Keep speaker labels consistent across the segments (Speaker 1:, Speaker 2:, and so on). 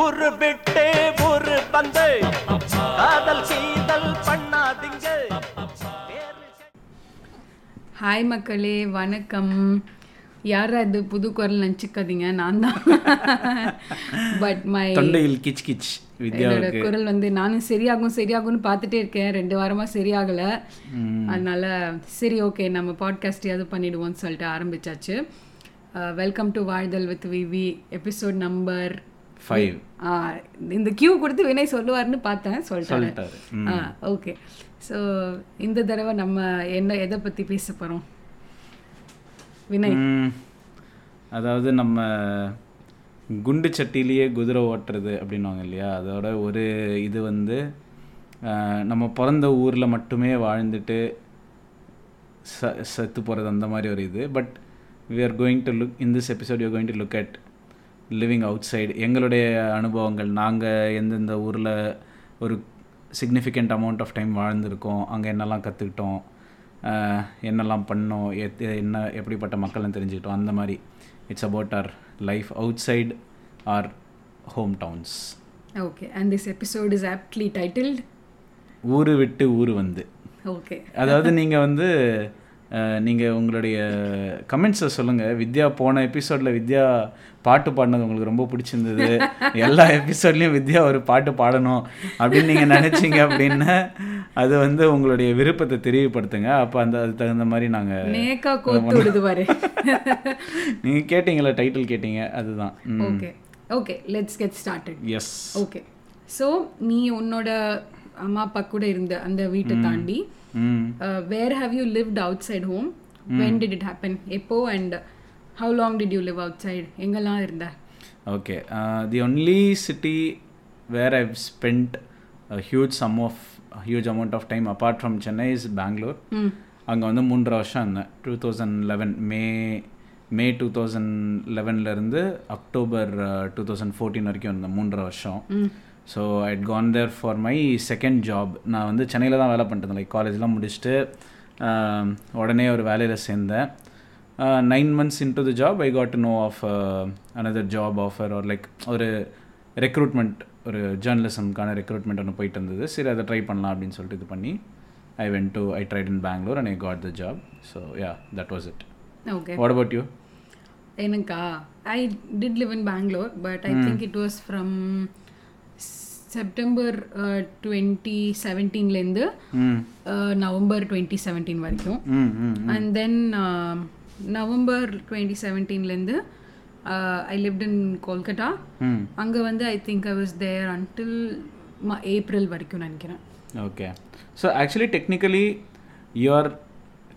Speaker 1: ஊரு விட்டு ஊரு வந்து காதல் கீதல் பண்ணாதீங்க.
Speaker 2: ஹாய் மக்களே வணக்கம். யாரா இது புது குரல் நினச்சிக்காதீங்க நான் தான். பட் மை
Speaker 3: தொண்டையில் கிச் கிச்
Speaker 2: என்னோட குரல் வந்து நானும் சரியாகும் சரியாகும்னு பார்த்துட்டே இருக்கேன். ரெண்டு வாரமா சரியாகல. அதனால சரி ஓகே நம்ம பாட்காஸ்டையாவது பண்ணிடுவோம்னு சொல்லிட்டு ஆரம்பிச்சாச்சு. Welcome to Vaazhthal with Vivi episode number
Speaker 3: five
Speaker 2: இந்த கியூ கொடுத்து வினய் சொல்லுவாருன்னு பார்த்தேன் சொல்லிட்டாரு. ஓகே ஸோ இந்த தடவை நம்ம என்ன எதை பற்றி பேச போகிறோம் வினய்.
Speaker 3: அதாவது நம்ம குண்டு சட்டிலேயே குதிரை ஓட்டுறது அப்படின்னுவாங்க இல்லையா? அதோட ஒரு இது வந்து நம்ம பிறந்த ஊரில் மட்டுமே வாழ்ந்துட்டு ச செத்து போகிறது அந்த மாதிரி ஒரு இது. But we are going to look in this episode you going to look at living outside எங்களுடைய அனுபவங்கள் நாங்கள் எந்தெந்த ஊரில் ஒரு சிக்னிஃபிகண்ட் அமௌண்ட் ஆஃப் டைம் வாழ்ந்திருக்கோம் அங்கே என்னெல்லாம் கற்றுக்கிட்டோம் என்னெல்லாம் பண்ணோம் எத் என்ன எப்படிப்பட்ட மக்கள்னு தெரிஞ்சுக்கிட்டோம் அந்த மாதிரி. It's about our life outside our hometowns
Speaker 2: okay and this episode is aptly titled
Speaker 3: ஊரு விட்டு ஊர் வந்து.
Speaker 2: ஓகே
Speaker 3: அதாவது நீங்கள் வந்து நீங்கள் உங்களுடைய கமெண்ட்ஸை சொல்லுங்கள் வித்யா போன எபிசோடில் வித்யா பாட்டு பாடினது உங்களுக்கு ரொம்ப பிடிச்சிருந்தது. எல்லா எபிசோட்லேயும் வித்யா ஒரு பாட்டு பாடணும் அப்படின்னு நீங்கள் நினச்சிங்க அப்படின்னா அது வந்து உங்களுடைய விருப்பத்தை தெரியப்படுத்துங்க. அப்போ அந்த அது தகுந்த மாதிரி நாங்கள் நீங்கள் கேட்டீங்களா டைட்டில் கேட்டீங்க அதுதான்.
Speaker 2: Okay. Okay let's get started
Speaker 3: yes
Speaker 2: okay. So நீ உன்னோட அம்மா அப்பா கூட இருந்த அந்த வீட்டை தாண்டி where have you lived outside home when did it happen எப்போ and how long did you live outside எங்கெல்லாம் இருந்த?
Speaker 3: Okay. The only city where I've spent a huge sum of a huge amount of time apart from Chennai is Bangalore. அங்கே வந்து மூன்றரை வருஷம் இருந்தேன். Two thousand eleven May May two thousand லெவன்லேருந்து October two thousand fourteen வரைக்கும் இருந்தேன் மூன்றரை வருஷம். So I'd gone there for my second job நான் வந்து சென்னையில் தான் வேலை பண்ணிட்டு லைக் காலேஜ்லாம் முடிச்சுட்டு ஆஹ், உடனே ஒரு வேலையில் சேர்ந்தேன். Nine months into the job I got to know of another job offer ஒரு லைக் ஒரு ரெக்ரூட்மெண்ட் ஒரு ஜேர்னலிசம்க்கான ரெக்ரூட்மெண்ட் ஒன்று போயிட்டு இருந்தது. சரி அதை ட்ரை பண்ணலாம் அப்படின்னு சொல்லிட்டு இது பண்ணி I went to I tried in Bangalore and I got the job so yeah that was it
Speaker 2: okay
Speaker 3: what about you
Speaker 2: எனக்கா? I did live in Bangalore but I think it was from September twenty செவன்டீன்லேருந்து November twenty seventeen வரைக்கும். And then November twenty செவன்டீன்லேருந்து I lived in Kolkata அங்கே வந்து I think I was there until April வரைக்கும் நினைக்கிறேன்.
Speaker 3: Okay. So actually, technically, your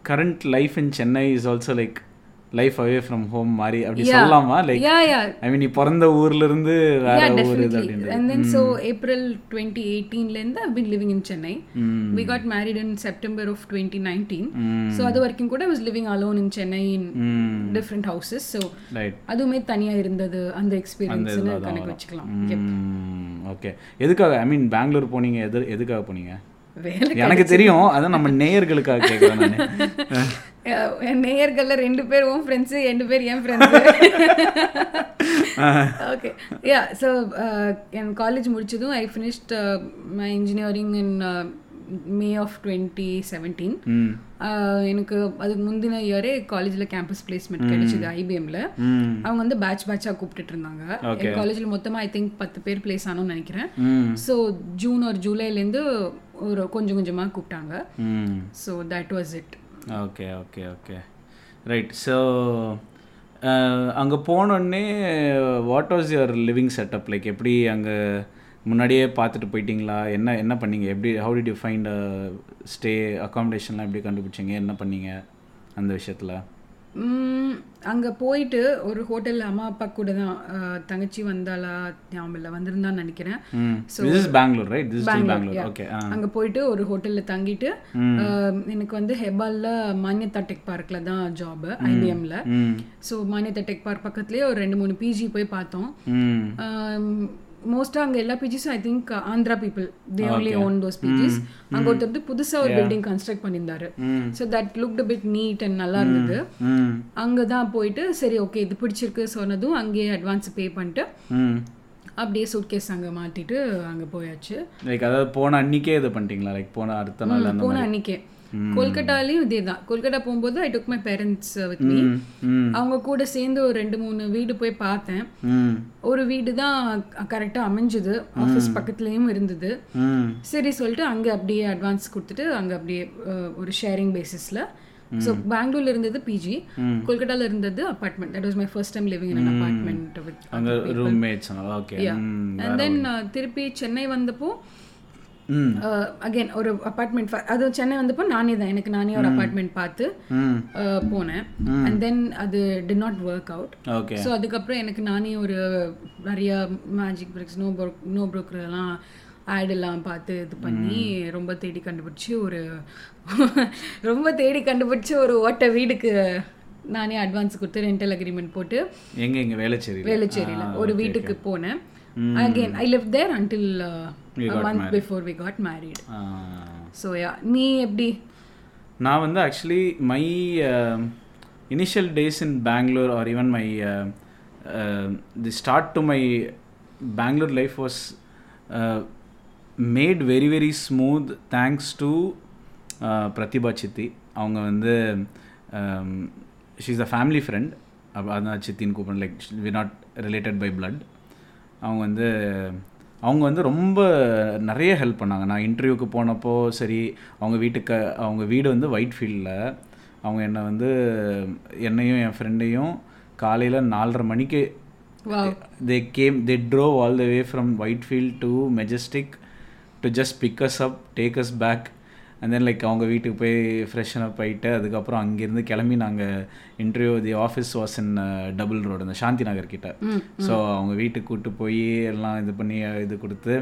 Speaker 3: current life in Chennai is also like life away from home மாதிரி அப்படி சொல்லலாமா like I மீன் நீ பிறந்த ஊர்ல இருந்து வேற ஊர் இது. அப்படின்றது
Speaker 2: And then so April 2018லேருந்து I've been living in Chennai. We got married in September of 2019. So அது வரைக்கும் கூட I was living alone in Chennai in different houses. So
Speaker 3: right
Speaker 2: அதுவுமே தனியா இருந்தது அந்த எக்ஸ்பீரியன்ஸ்னு கணக்கு வச்சுக்கலாம்
Speaker 3: ஓகே எதுக்காக ஐ மீன் பெங்களூர் போனீங்க எது எதுக்காக போனீங்க எனக்கு தெரியும் அதான் நம்ம நேயர்களுக்காக கேட்குறேன் நான்.
Speaker 2: என் நேயர்கள்ல ரெண்டு பேர் உன் ஃப்ரெண்ட்ஸு ரெண்டு பேர் என் ஃப்ரெண்ட்ஸு ஓகே யா ஸோ என் காலேஜ் முடிச்சதும் I finished my engineering in May of twenty seventeen எனக்கு அதுக்கு முந்தின இயரே காலேஜில் கேம்பஸ் பிளேஸ்மெண்ட் கிடைச்சது ஐபிஎம்ல அவங்க வந்து பேட்ச் பேட்சாக கூப்பிட்டுட்டு இருந்தாங்க என் காலேஜில் மொத்தமாக ஐ திங்க் பத்து பேர் பிளேஸ் ஆனோம்னு நினைக்கிறேன். ஸோ ஜூன் ஒரு ஜூலைலேருந்து ஒரு கொஞ்சம் கொஞ்சமாக கூப்பிட்டாங்க. So that was it
Speaker 3: okay okay okay right so அங்கே போனோடனே what was your living setup like எப்படி அங்கே முன்னாடியே பார்த்துட்டு போயிட்டீங்களா? என்ன என்ன பண்ணீங்க? எப்படி how did you find stay அகாமடேஷன்லாம் எப்படி கண்டுபிடிச்சீங்க? என்ன பண்ணீங்க அந்த விஷயத்தில்?
Speaker 2: அங்கே போயிட்டு ஒரு ஹோட்டலில் அம்மா அப்பா கூட தான் தங்கச்சி வந்தாளா ஞாபகம் இல்லை வந்திருந்தான்னு நினைக்கிறேன்.
Speaker 3: இஸ் பெங்களூர் ரைட் ஓகே
Speaker 2: அங்கே போயிட்டு ஒரு ஹோட்டலில் தங்கிட்டு எனக்கு வந்து ஹெபாலில் மானியத்தா டெக் பார்க்கில் தான் ஜாப் ஐபிஎம்ல ஸோ மானியத்தா டெக் பார்க் பக்கத்துலேயே ஒரு ரெண்டு மூணு பிஜி போய் பார்த்தோம். மோஸ்ட்டாக அங்கே எல்லா பிஜிஸும் I think Andhra people they only own those PGs அங்கே ஒருத்தர் வந்து புதுசாக ஒரு பில்டிங் கன்ஸ்ட்ரக்ட் பண்ணியிருந்தாரு. So that looked bit neat and நல்லா இருந்தது.
Speaker 3: ம்
Speaker 2: அங்கே தான் போயிட்டு சரி ஓகே இது பிடிச்சிருக்கு சொன்னதும் அங்கேயே அட்வான்ஸ் பே பண்ணிட்டு
Speaker 3: ம்
Speaker 2: அப்படியே சூட்கேஸ் அங்கே மாட்டிட்டு அங்கே போயாச்சு.
Speaker 3: லைக் அதாவது போன அன்னைக்கே இது பண்ணிட்டீங்களா? லைக் போன அடுத்த நாள்
Speaker 2: போன அன்னைக்கே. கொல்கட்டாலையும் இதே தான் கொல்கட்டா போகும்போது I took my parents with me அவங்க கூட சேர்ந்து ஒரு ரெண்டு மூணு வீடு போய் பார்த்தேன். ஒரு வீடு தான் கரெக்டாக அமைஞ்சுது ஆஃபீஸ் பக்கத்துலேயும் இருந்தது. சரி சொல்லிட்டு அங்கே அப்படியே அட்வான்ஸ் கொடுத்துட்டு அங்கே அப்படியே அஹ், ஒரு ஷேரிங் பேசிஸில் ஸோ பெங்களூர்ல இருந்தது பிஜி கொல்கட்டால இருந்தது apartment that was my. First time living in apartment with
Speaker 3: roommates okay
Speaker 2: and then திருப்பி சென்னை வந்தப்போ அகைன் ஒரு அப்பார்ட்மெண்ட் அது சென்னை வந்தப்போ நானே தான். எனக்கு நானே ஒரு அப்பார்ட்மெண்ட் பார்த்து போனேன். அண்ட் தென் அது did not work out
Speaker 3: okay
Speaker 2: so அதுக்கப்புறம் எனக்கு நானே ஒரு நிறைய Magic Bricks no bro no ப்ரோக்கர்லாம் ஆடெல்லாம் பார்த்து இது பண்ணி ரொம்ப தேடி கண்டுபிடிச்சி ஒரு ரொம்ப தேடி கண்டுபிடிச்சி ஒரு ஓட்ட வீடுக்கு நானே அட்வான்ஸ் கொடுத்து ரெண்டல் அக்ரிமெண்ட் போட்டு
Speaker 3: எங்க இங்க வேலைச்சேரி
Speaker 2: வேலுச்சேரியில் ஒரு வீட்டுக்கு போனேன். Again I live there until month before we got married so yeah நீ எப்படி?
Speaker 3: நான் வந்து actually my initial days in Bangalore or even my the start to my Bangalore life was made very very smooth thanks to Prathibha சித்தி அவங்க வந்து she is a family friend அதான் சித்தின்னு கூப்பிட like we not related by blood. அவங்க வந்து அவங்க வந்து ரொம்ப நிறைய ஹெல்ப் பண்ணாங்க. நான் இன்டர்வியூக்கு போனப்போ சரி அவங்க வீட்டுக்கு அவங்க வீடு வந்து ஒயிட் ஃபீல்டில் அவங்க என்னை வந்து என்னையும் என் ஃப்ரெண்டையும் காலையில் நாலரை மணிக்கு
Speaker 2: Wow.
Speaker 3: they came they drove all the way from whitefield to majestic to just pick us up take us back. And then like அவங்க வீட்டுக்கு போய் ஃப்ரெஷன் அப் ஆகிட்டு அதுக்கப்புறம் அங்கேருந்து கிளம்பி நாங்கள் interview the office was in double road இந்த சாந்தி நகர் கிட்ட. ஸோ அவங்க வீட்டுக்கு கூட்டு போய் எல்லாம் இது பண்ணி இது கொடுத்து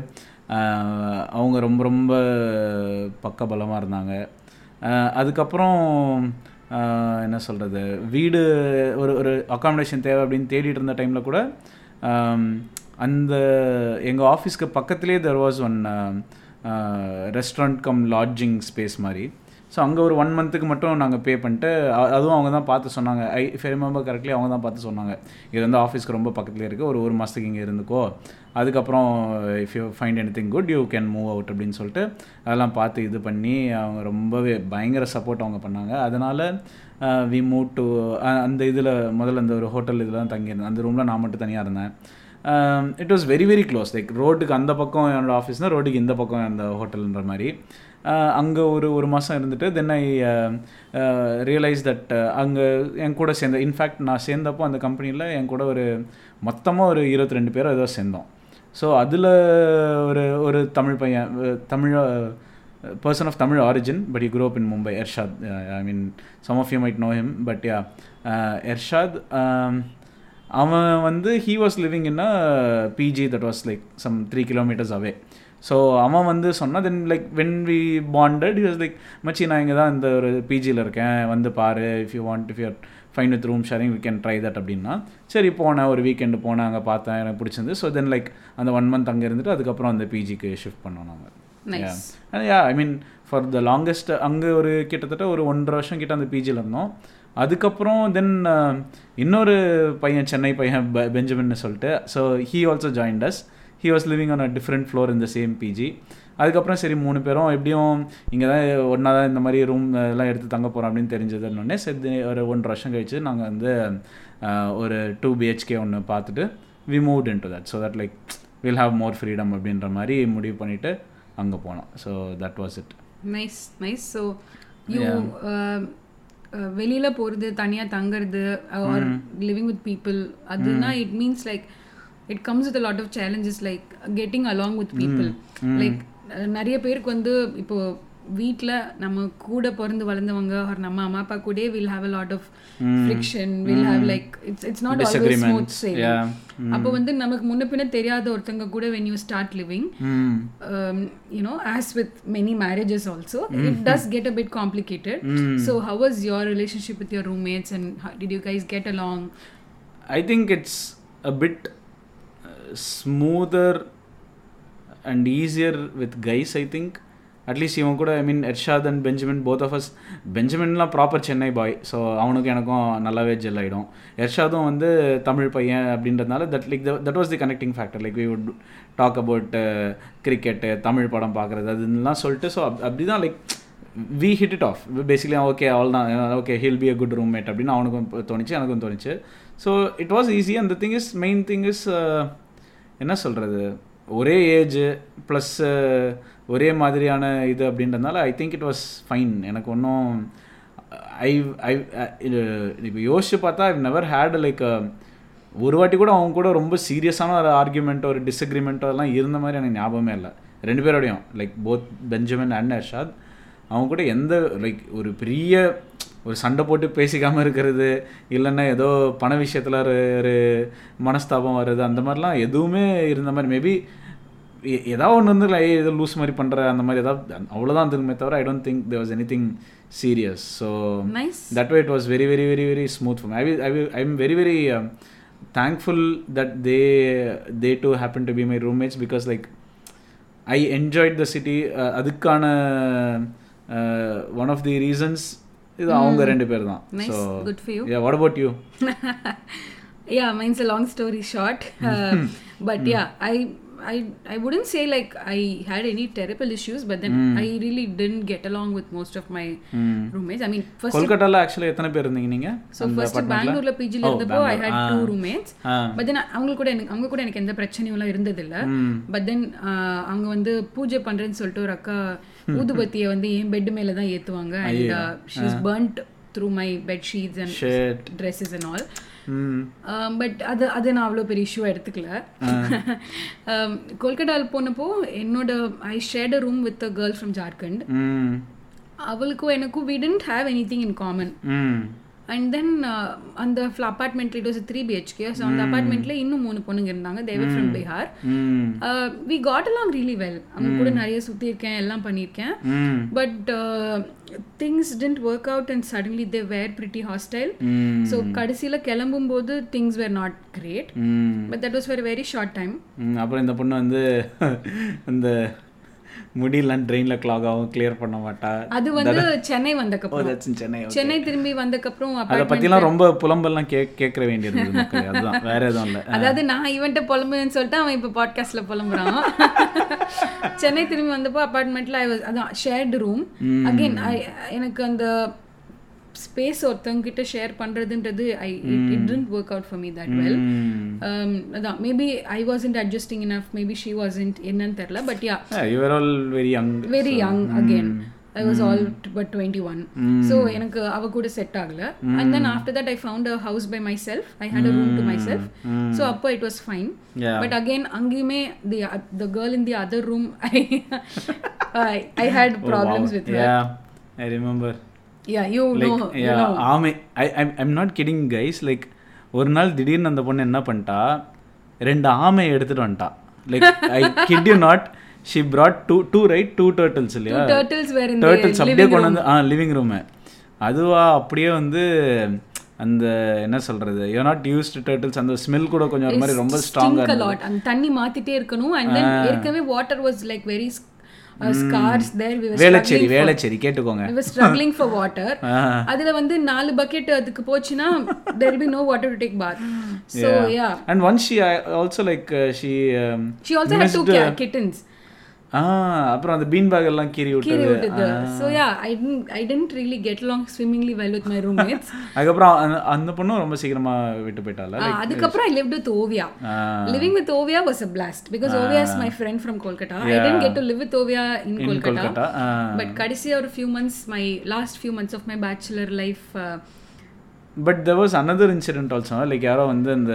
Speaker 3: ஆஹ், அவங்க ரொம்ப ரொம்ப பக்கபலமாக இருந்தாங்க. ஆஹ், அதுக்கப்புறம் ஆஹ், என்ன சொல்கிறது வீடு ஒரு ஒரு அக்காமடேஷன் தேவை அப்படின்னு தேடிட்டு இருந்த டைமில் கூட ஆம், அந்த எங்கள் ஆஃபீஸ்க்கு பக்கத்துலேயே there was one restaurant cum lodging space மாதிரி. ஸோ அங்கே ஒரு ஒன் மந்த்துக்கு மட்டும் நாங்கள் பே பண்ணிட்டு அதுவும் அவங்க தான் பார்த்து சொன்னாங்க. ஐ இஃப் ரிமெம்பர் கரெக்ட்லி அவங்க தான் பார்த்து சொன்னாங்க. இது வந்து ஆஃபீஸ்க்கு ரொம்ப பக்கத்துலேயே இருக்குது ஒரு ஒரு மாதத்துக்கு இங்கே இருந்துக்கோ. அதுக்கப்புறம் if you find anything good you can move out அப்படின்னு சொல்லிட்டு அதெல்லாம் பார்த்து இது பண்ணி அவங்க ரொம்பவே பயங்கர சப்போர்ட் அவங்க பண்ணாங்க. அதனால் வி மூவ் டு அந்த இதில் முதல்ல அந்த ஒரு ஹோட்டல் இதில் தான் தங்கியிருந்தேன். அந்த ரூமில் நான் மட்டும் தனியாக இருந்தேன். It was very very close like ரோட்டுக்கு அந்த பக்கம் என்னோடய ஆஃபீஸ்னால் ரோட்டுக்கு இந்த பக்கம் அந்த ஹோட்டல்ன்ற மாதிரி. Uh, அங்கே ஒரு ஒரு மாதம் இருந்துட்டு தென் ஐ ரியலைஸ் தட் அங்கே என் கூட சேர்ந்த இன்ஃபேக்ட் நான் சேர்ந்தப்போ அந்த கம்பெனியில் என் கூட ஒரு மொத்தமாக ஒரு இருபத்தி ரெண்டு பேரும் ஏதோ சேர்ந்தோம். ஸோ அதில் ஒரு ஒரு தமிழ் பையன் Tamil person of Tamil origin but you grew in Mumbai Ershad I mean some of you might know him but yeah Ershad அவன் வந்து he was living in a PG that was like some three kilometres away so அவன் வந்து சொன்னான் then like when we bonded he was like மச்சி நான் இங்கே தான் இந்த ஒரு பிஜியில் இருக்கேன். வந்து பாரு if you want if you're fine with room sharing we can try that அப்படின்னா சரி போனேன். ஒரு வீக்கெண்டு போனேன். அங்கே பார்த்தேன். எனக்கு பிடிச்சிருந்து ஸோ தென் லைக் அந்த ஒன் மந்த் அங்கே இருந்துட்டு அதுக்கப்புறம் அந்த பிஜிக்கு ஷிஃப்ட் பண்ணோம் நாங்கள் ஐ மீன் ஃபார் த லாங்கஸ்ட் அங்கே ஒரு கிட்டத்தட்ட ஒரு ஒன்றரை வருஷம் கிட்ட அந்த பிஜியில் இருந்தோம். அதுக்கப்புறம் தென் இன்னொரு பையன் சென்னை பையன் பெ- பெஞ்சமின்னு சொல்லிட்டு so he also joined us he was living on a different floor இந்த சேம் பிஜி அதுக்கப்புறம் சரி மூணு பேரும் எப்படியும் இங்கே தான் ஒன்றா தான் இந்த மாதிரி ரூம் எல்லாம் எடுத்து தங்க போகிறோம் அப்படின்னு தெரிஞ்சதுன்னொடனே சரி ஒரு ஒன்றரை வருஷம் கழிச்சு நாங்கள் வந்து அஹ், ஒரு டூ பிஹெச்கே ஒன்று பார்த்துட்டு we moved into that so that like will have more freedom அப்படின்ற மாதிரி முடிவு பண்ணிவிட்டு அங்கே போனோம். So that was it
Speaker 2: nice nice so வெளியில போறது தனியா தங்குறது ஆர் லிவிங் வித் பீப்புள் அதுனா it means like it comes with lot of challenges like getting along with people like நிறைய பேருக்கு வந்து இப்போ வீட்டில் நம்ம கூட பிறந்து வளர்ந்தவங்க or நம்ம அம்மா அப்பா கூட will have a lot of friction will have like it's it's not always smooth sailing. அப்போ வந்து நமக்கு முன்ன பின்ன தெரியாத ஒருத்தங்க கூட வென் யூ ஸ்டார்ட் லிவிங்
Speaker 3: ம்
Speaker 2: um, you know, as with many marriages also, it does get a bit complicated. So, how was your relationship with your roommates and how, did you guys get along?
Speaker 3: I think it's a bit uh, smoother and at least இவன் கூட I mean Ershad and Benjamin both of us பெஞ்சமின்லாம் proper Chennai boy so அவனுக்கு எனக்கும் நல்லாவே gel ஆகிடும் எர்ஷாதும் வந்து தமிழ் பையன் அப்படின்றதுனால that like that was the connecting factor like we would talk about cricket Tamil படம் பார்க்குறது அதுலாம் சொல்லிட்டு ஸோ அப்படி தான் like we hit it off basically okay அவள் தான் okay he'll be a good roommate அப்படின்னு அவனுக்கும் தோணுச்சு எனக்கும் தோணுச்சு. ஸோ இட் வாஸ் ஈஸி அந்த thing is main thing is என்ன சொல்கிறது ஒரே ஏஜ் ப்ளஸ்ஸு ஒரே மாதிரியான இது அப்படின்றதுனால I think it was fine எனக்கு ஒன்றும் ஐ ஐ இது இப்போ யோசிச்சு பார்த்தா ஐ நெவர் ஹேட் லைக் ஒரு வாட்டி கூட அவங்க கூட ரொம்ப சீரியஸான ஒரு ஆர்கியூமெண்ட்டோ ஒரு டிஸ்அக்ரிமெண்ட்டோ எல்லாம் இருந்த மாதிரி எனக்கு ஞாபகமே இல்லை. ரெண்டு பேரோடையும் like both Benjamin and Arshad அவங்க கூட எந்த லைக் ஒரு பெரிய ஒரு சண்டை போட்டு பேசிக்காமல் இருக்கிறது இல்லைன்னா ஏதோ பண விஷயத்தில் ஒரு ஒரு மனஸ்தாபம் வருது அந்த மாதிரிலாம் எதுவுமே இருந்த மாதிரி. மேபி ஏதாவது ஒன்று வந்து ஏய் ஏதோ லூஸ் மாதிரி பண்ணுற அந்த மாதிரி ஏதாவது அவ்வளோதான் இருக்குமே தவிர I don't think there was anything serious so very very very very smooth for me i will, I will, i'm very very um, thankful that they they too happened to be my roommates because like i enjoyed the city uh, அதுக்கான one of the reasons இது அவங்க ரெண்டு பேர் தான். So
Speaker 2: Good for you.
Speaker 3: yeah what about you
Speaker 2: yeah mine's a long story short uh, but yeah i I, wouldn't say like I had any terrible issues, but then I really didn't get along with most of my roommates. I mean, first
Speaker 3: கொல்கட்டால actually எத்தனை பேர் இருந்தீங்க நீங்க?
Speaker 2: So first பெங்களூர்ல பிஜில இருந்தப்போ I had two
Speaker 3: ah.
Speaker 2: But then அவங்க கூட எனக்கு அவங்க கூட எனக்கு எந்த பிரச்சனையும் எல்லாம் இருந்ததில்ல. பட் தென் அவங்க வந்து பூஜை பண்றேன்னு சொல்லிட்டு ஒரு அக்கா ஊதுபத்தியை வந்து என் பெட் மேல தான் ஏத்துவாங்க. And she's burnt through my bed sheets and dresses and all but அது அது நான் அவ்வளோ பெரிய இஷ்யூ எடுத்துக்கல. கொல்கட்டாவில் போனப்போ என்னோட I shared a room with a girl from Jharkhand அவளுக்கும் எனக்கும் we didn't have anything in common and then அந்த அப்பார்ட்மெண்ட்ல it was three BHK so அந்த அப்பார்ட்மெண்ட்ல இன்னும் மூணு பொண்ணுங்க இருந்தாங்க. They were from Bihar we got along really well அவங்க கூட நிறைய சுற்றி இருக்கேன் எல்லாம் பண்ணியிருக்கேன். But things didn't work out and suddenly they were pretty hostile so கடைசியில் கிளம்பும்போது things were not great but that was for very short time
Speaker 3: அப்புறம் இந்த பொண்ணு வந்து இந்த முடியெல்லாம் ட்ரெயினில் கிளாக் ஆகும் கிளியர் பண்ண மாட்டா.
Speaker 2: அது வந்து சென்னை வந்தக்கப்புறம்.
Speaker 3: சென்னை.
Speaker 2: சென்னை திரும்பி வந்தக்கப்புறம்
Speaker 3: அதை பற்றிலாம் ரொம்ப புலம்பெல்லாம் கே கேட்குற வேண்டியிருந்தது மக்கள் அதுதான். வேற எதுவும் இல்லை.
Speaker 2: அதாவது நான் இவன்ட்ட புலம்புன்னு சொல்லிட்டு அவன் இப்போ பாட்காஸ்ட்ல புலம்புறான். சென்னை திரும்பி வந்தப்போ அப்பார்ட்மெண்ட்ல ஐ வாஸ் அதான் ஷேர்டு ரூம் அகைன் எனக்கு அந்த ஸ்பேஸ் ஒருத்தவங்க கிட்ட ஷேர் பண்றதுன்றது I it didn't work out for me that well அதான் maybe I wasn't adjusting enough maybe she wasn't என்னன்னு தெரியல but yeah
Speaker 3: very young
Speaker 2: very young again I was all but twenty one so எனக்கு அவ கூட set ஆகல. And then after that I found a house by myself I had a room to myself so அப்போ it was fine. But again அங்கேயுமே the the girl in the other room I I had problems with
Speaker 3: I remember
Speaker 2: yeah you know
Speaker 3: like yeah ஆமை I I'm not kidding guys like ஒரு நாள் திடீர்னு அந்த பொண்ணு என்ன பண்ணிட்டா ரெண்டு ஆமையை எடுத்துட்டு வந்துட்டா. Like I kid you not she brought two two right two turtles இல்லையா?
Speaker 2: டர்ட்டில்ஸ்
Speaker 3: டர்ட்டில்ஸ் அப்படியே கொண்டு வந்து ஆ லிவிங் ரூமு அதுவா அப்படியே வந்து அந்த என்ன சொல்றது? யூ நாட் யூஸ்டு டர்ட்டில்ஸ் அந்த ஸ்மெல் கூட கொஞ்சம் ஒரு மாதிரி ரொம்ப
Speaker 2: லாட் அந்த தண்ணி மாத்திட்டே இருக்கணும். அண்ட் தென் ஏற்கனவே water was like very scarce there we
Speaker 3: Velachery Velachery கேட்டுக்கோங்க
Speaker 2: we were struggling for water
Speaker 3: ஆ.
Speaker 2: அதுல வந்து நாலு பக்கெட் அதுக்கு there will be no water to take bath so yeah
Speaker 3: and once she also like she
Speaker 2: she also had two ca- kittens
Speaker 3: ஆ அப்புறம் அந்த bean bag எல்லாம் கீறி
Speaker 2: கீறி
Speaker 3: விட்டது
Speaker 2: yeah i didn't i didn't really get along swimmingly well with my roommates
Speaker 3: அதுக்கப்புறம் அந்த- பொண்ணும் ரொம்ப சீக்கிரமா விட்டு போயிட்டால
Speaker 2: Ah, அதுக்கப்புறம் lived with ovia living with ovia was a blast because ovia is my friend from kolkata i didn't get to live with ovia in,
Speaker 3: in
Speaker 2: kolkata
Speaker 3: Kolkata
Speaker 2: but கடைசியா ஒரு few months my last few months of my bachelor life uh,
Speaker 3: but there was another incident also like யாரோ வந்து அந்த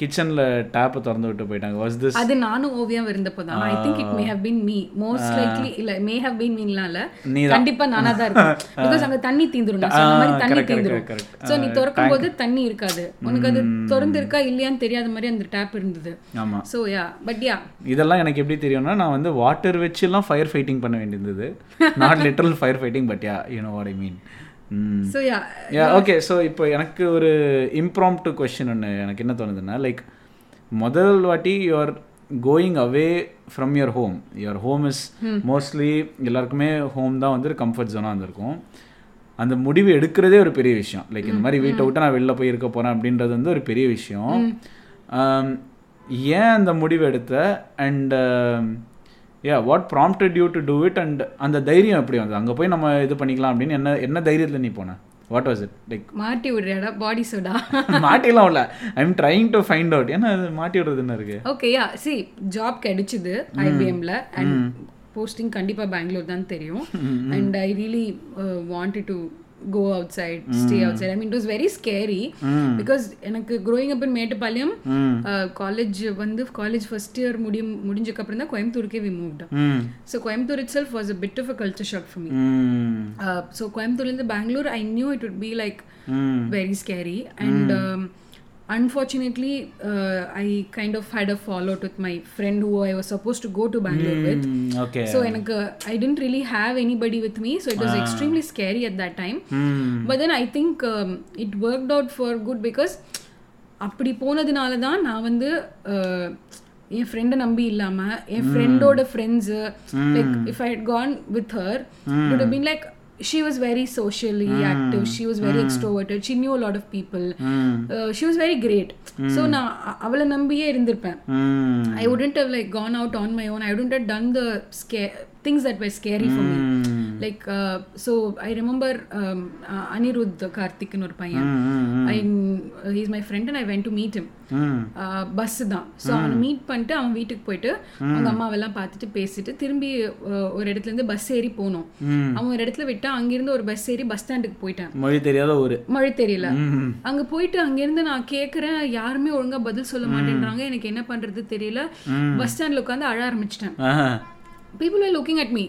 Speaker 3: கிச்சன்ல டேப்பை திறந்து விட்டு போயிட்டாங்க. வாஸ் திஸ்
Speaker 2: அது நானும் ஓவியம் இருந்தப்போ தான் I think it may have been me most likely இல்ல மே ஹவ் பீன் மீன்லாம் இல்ல. கண்டிப்பா நானா தான் இருக்கும் பிகாஸ் அங்க தண்ணி தீந்துரும். நான் சொன்ன மாதிரி தண்ணி தீந்துரும். சோ நீ திறக்கும் போது தண்ணி இருக்காது. உனக்கு அது திறந்து இருக்கா இல்லையான்னு தெரியாத மாதிரி அந்த டேப் இருந்தது.
Speaker 3: ஆமா.
Speaker 2: சோ யா பட் யா
Speaker 3: இதெல்லாம் எனக்கு எப்படி தெரியும்னா நான் வந்து வாட்டர் வச்சுலாம் ஃபயர் ஃபைட்டிங் பண்ண வேண்டியிருந்தது. Not literal fire fighting but yeah you know what I mean
Speaker 2: so yeah
Speaker 3: yeah okay so இப்போ எனக்கு ஒரு இம்ப்ராம்ப்டு கொஷின் ஒன்று எனக்கு என்ன தோணுதுன்னா லைக் முதல் வாட்டி you're going away from your home your home is mostly எல்லாருக்குமே ஹோம் தான் வந்து கம்ஃபர்ட் ஜோனாக இருந்திருக்கும் அந்த முடிவு எடுக்கிறதே ஒரு பெரிய விஷயம். லைக் இந்த மாதிரி வீட்டை விட்டு நான் வெளில போய் இருக்க போகிறேன் அப்படின்றது வந்து ஒரு பெரிய விஷயம். Um, ஏன் அந்த முடிவு எடுத்த? And yeah what prompted you to do it and அந்த தைரியம் எப்படி வந்தது? அங்கே போய் நம்ம இது பண்ணிக்கலாம் அப்படின்னு என்ன என்ன தைரியத்தில் நீ போன? வாட் வாஸ் இட் லைக்
Speaker 2: மாட்டி விடுறடா பாடி சோடா
Speaker 3: மாட்டிலாம் இல்லை. I am trying to find out ஏன்னா மாட்டி விடுறது என்ன இருக்கு?
Speaker 2: ஓகே யா சி ஜாப் கிடைச்சிது ஐபிஎம்ல அண்ட் போஸ்டிங் கண்டிப்பா பெங்களூர் தான் தெரியும். And I really wanted to go outside stay outside I mean it was very scary because எனக்கு growing up in Mettupalayam college வந்து காலேஜ் ஃபர்ஸ்ட் இயர் முடியும் முடிஞ்சக்கு அப்புறம் தான் கோயம்புத்தூருக்கே we moved
Speaker 3: hmm
Speaker 2: so Coimbatore itself was a bit of a culture shock for me
Speaker 3: hmm
Speaker 2: so கோயம்புத்தூர்லேருந்து Bangalore I knew it would be like
Speaker 3: hmm
Speaker 2: very scary. And um, unfortunately uh, i kind of had a fallout with my friend who i was supposed to go to bangalore with
Speaker 3: okay
Speaker 2: so எனக்கு i didn't really have anybody with me so it was extremely scary at that time
Speaker 3: ம்
Speaker 2: but then i think um, it worked out for good because அப்படி போனதுனால தான் நான் வந்து uh, என் ஃப்ரெண்டை நம்பி இல்லாம என் ஃப்ரெண்டோட friends like if I had gone with her it been like she was very socially active she was very extroverted she knew a lot of people
Speaker 3: ம்
Speaker 2: uh, she was very great so நான் அவளை நம்பியே இருந்திருப்பேன்
Speaker 3: ம்
Speaker 2: I wouldn't have like gone out on my own. I wouldn't have done the scare things that were scary for me. Like so, I remember um, uh, Anirudh Karthik ஒரு பையன் I he's my friend and I went to meet him.
Speaker 3: Hmm
Speaker 2: bus தான் so அவனை meet பண்ணிட்டு அவன் வீட்டுக்கு போயிட்டு அவங்க அம்மாவெல்லாம் பார்த்துட்டு பேசிட்டு திரும்பி uh, ஒரு இடத்துல இருந்து பஸ் ஏறி போனோம். அவன் ஒரு இடத்துல விட்டா அங்கிருந்து ஒரு பஸ் ஏறி பஸ் ஸ்டாண்டுக்கு போயிட்டான்.
Speaker 3: மொழி தெரியாத ஊர்.
Speaker 2: மழை தெரியல. அங்க போயிட்டு அங்கிருந்து நான் கேக்குறேன் யாருமே ஒழுங்கா பதில் சொல்ல மாட்டேன்றாங்க. எனக்கு என்ன பண்றது தெரியல. பஸ் ஸ்டாண்ட்ல உட்காந்து அழ ஆரம்பிச்சிட்டேன். People are looking at me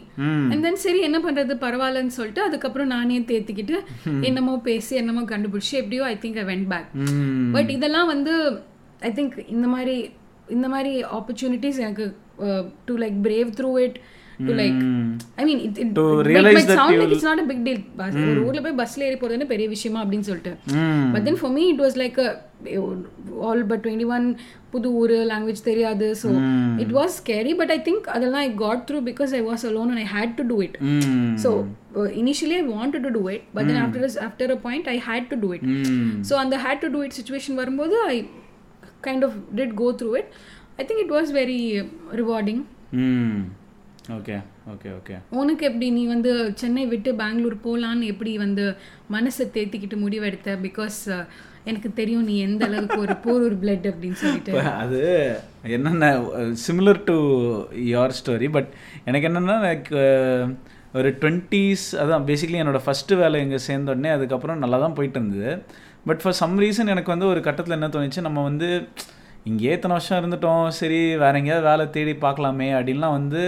Speaker 2: and then சரி என்ன பண்றது? பரவாயில்லன்னு சொல்லிட்டு அதுக்கப்புறம் நானே தேத்திக்கிட்டு என்னமோ பேசி என்னமோ கண்டுபிடிச்சு எப்படியோ I think I went back but இதெல்லாம் வந்து ஐ திங்க் இந்த மாதிரி இந்த மாதிரி ஆப்பர்ச்சுனிட்டிஸ் எனக்கு to like brave through it to like I mean it it
Speaker 3: realize that
Speaker 2: sound like it's not a big deal ஒரு ஊர்ல போய் பஸ்ல ஏறி போறது பெரிய விஷயமா அப்படின்னு சொல்லிட்டு. But then for me it was like all but twenty one புது ஊர் லாங்குவேஜ் தெரியாது. So it was scary but I think அதெல்லாம் I got through because I was alone and I had to do it so initially I wanted to do it but then after after a point I had to do it so அந்த had to do it situation வரும்போது I kind of did go through it I think it was very rewarding
Speaker 3: okay okay okay
Speaker 2: உனக்கு எப்படி நீ வந்து சென்னை விட்டு பெங்களூர் போகலான்னு எப்படி வந்து மனசை தேத்திக்கிட்டு முடிவெடுத்த? பிகாஸ் எனக்கு தெரியும் நீ எந்த அளவுக்கு ஒரு போரூர் பிளட் அப்படின்னு சொல்லிட்டு.
Speaker 3: அது என்னென்ன similar to your story but எனக்கு என்னென்னா லைக் ஒரு டுவெண்ட்டீஸ் அதான் பேசிக்கலி என்னோட ஃபஸ்ட்டு வேலை இங்கே சேர்ந்த உடனே அதுக்கப்புறம் நல்லா தான் போயிட்டு இருந்தது. பட் ஃபார் சம் ரீசன் எனக்கு வந்து ஒரு கட்டத்தில் என்ன தோணுச்சு நம்ம வந்து இங்கேயே இத்தனை வருஷம் இருந்துட்டோம் சரி வேற எங்கேயாவது வேலை தேடி பார்க்கலாமே அப்படின்லாம் வந்து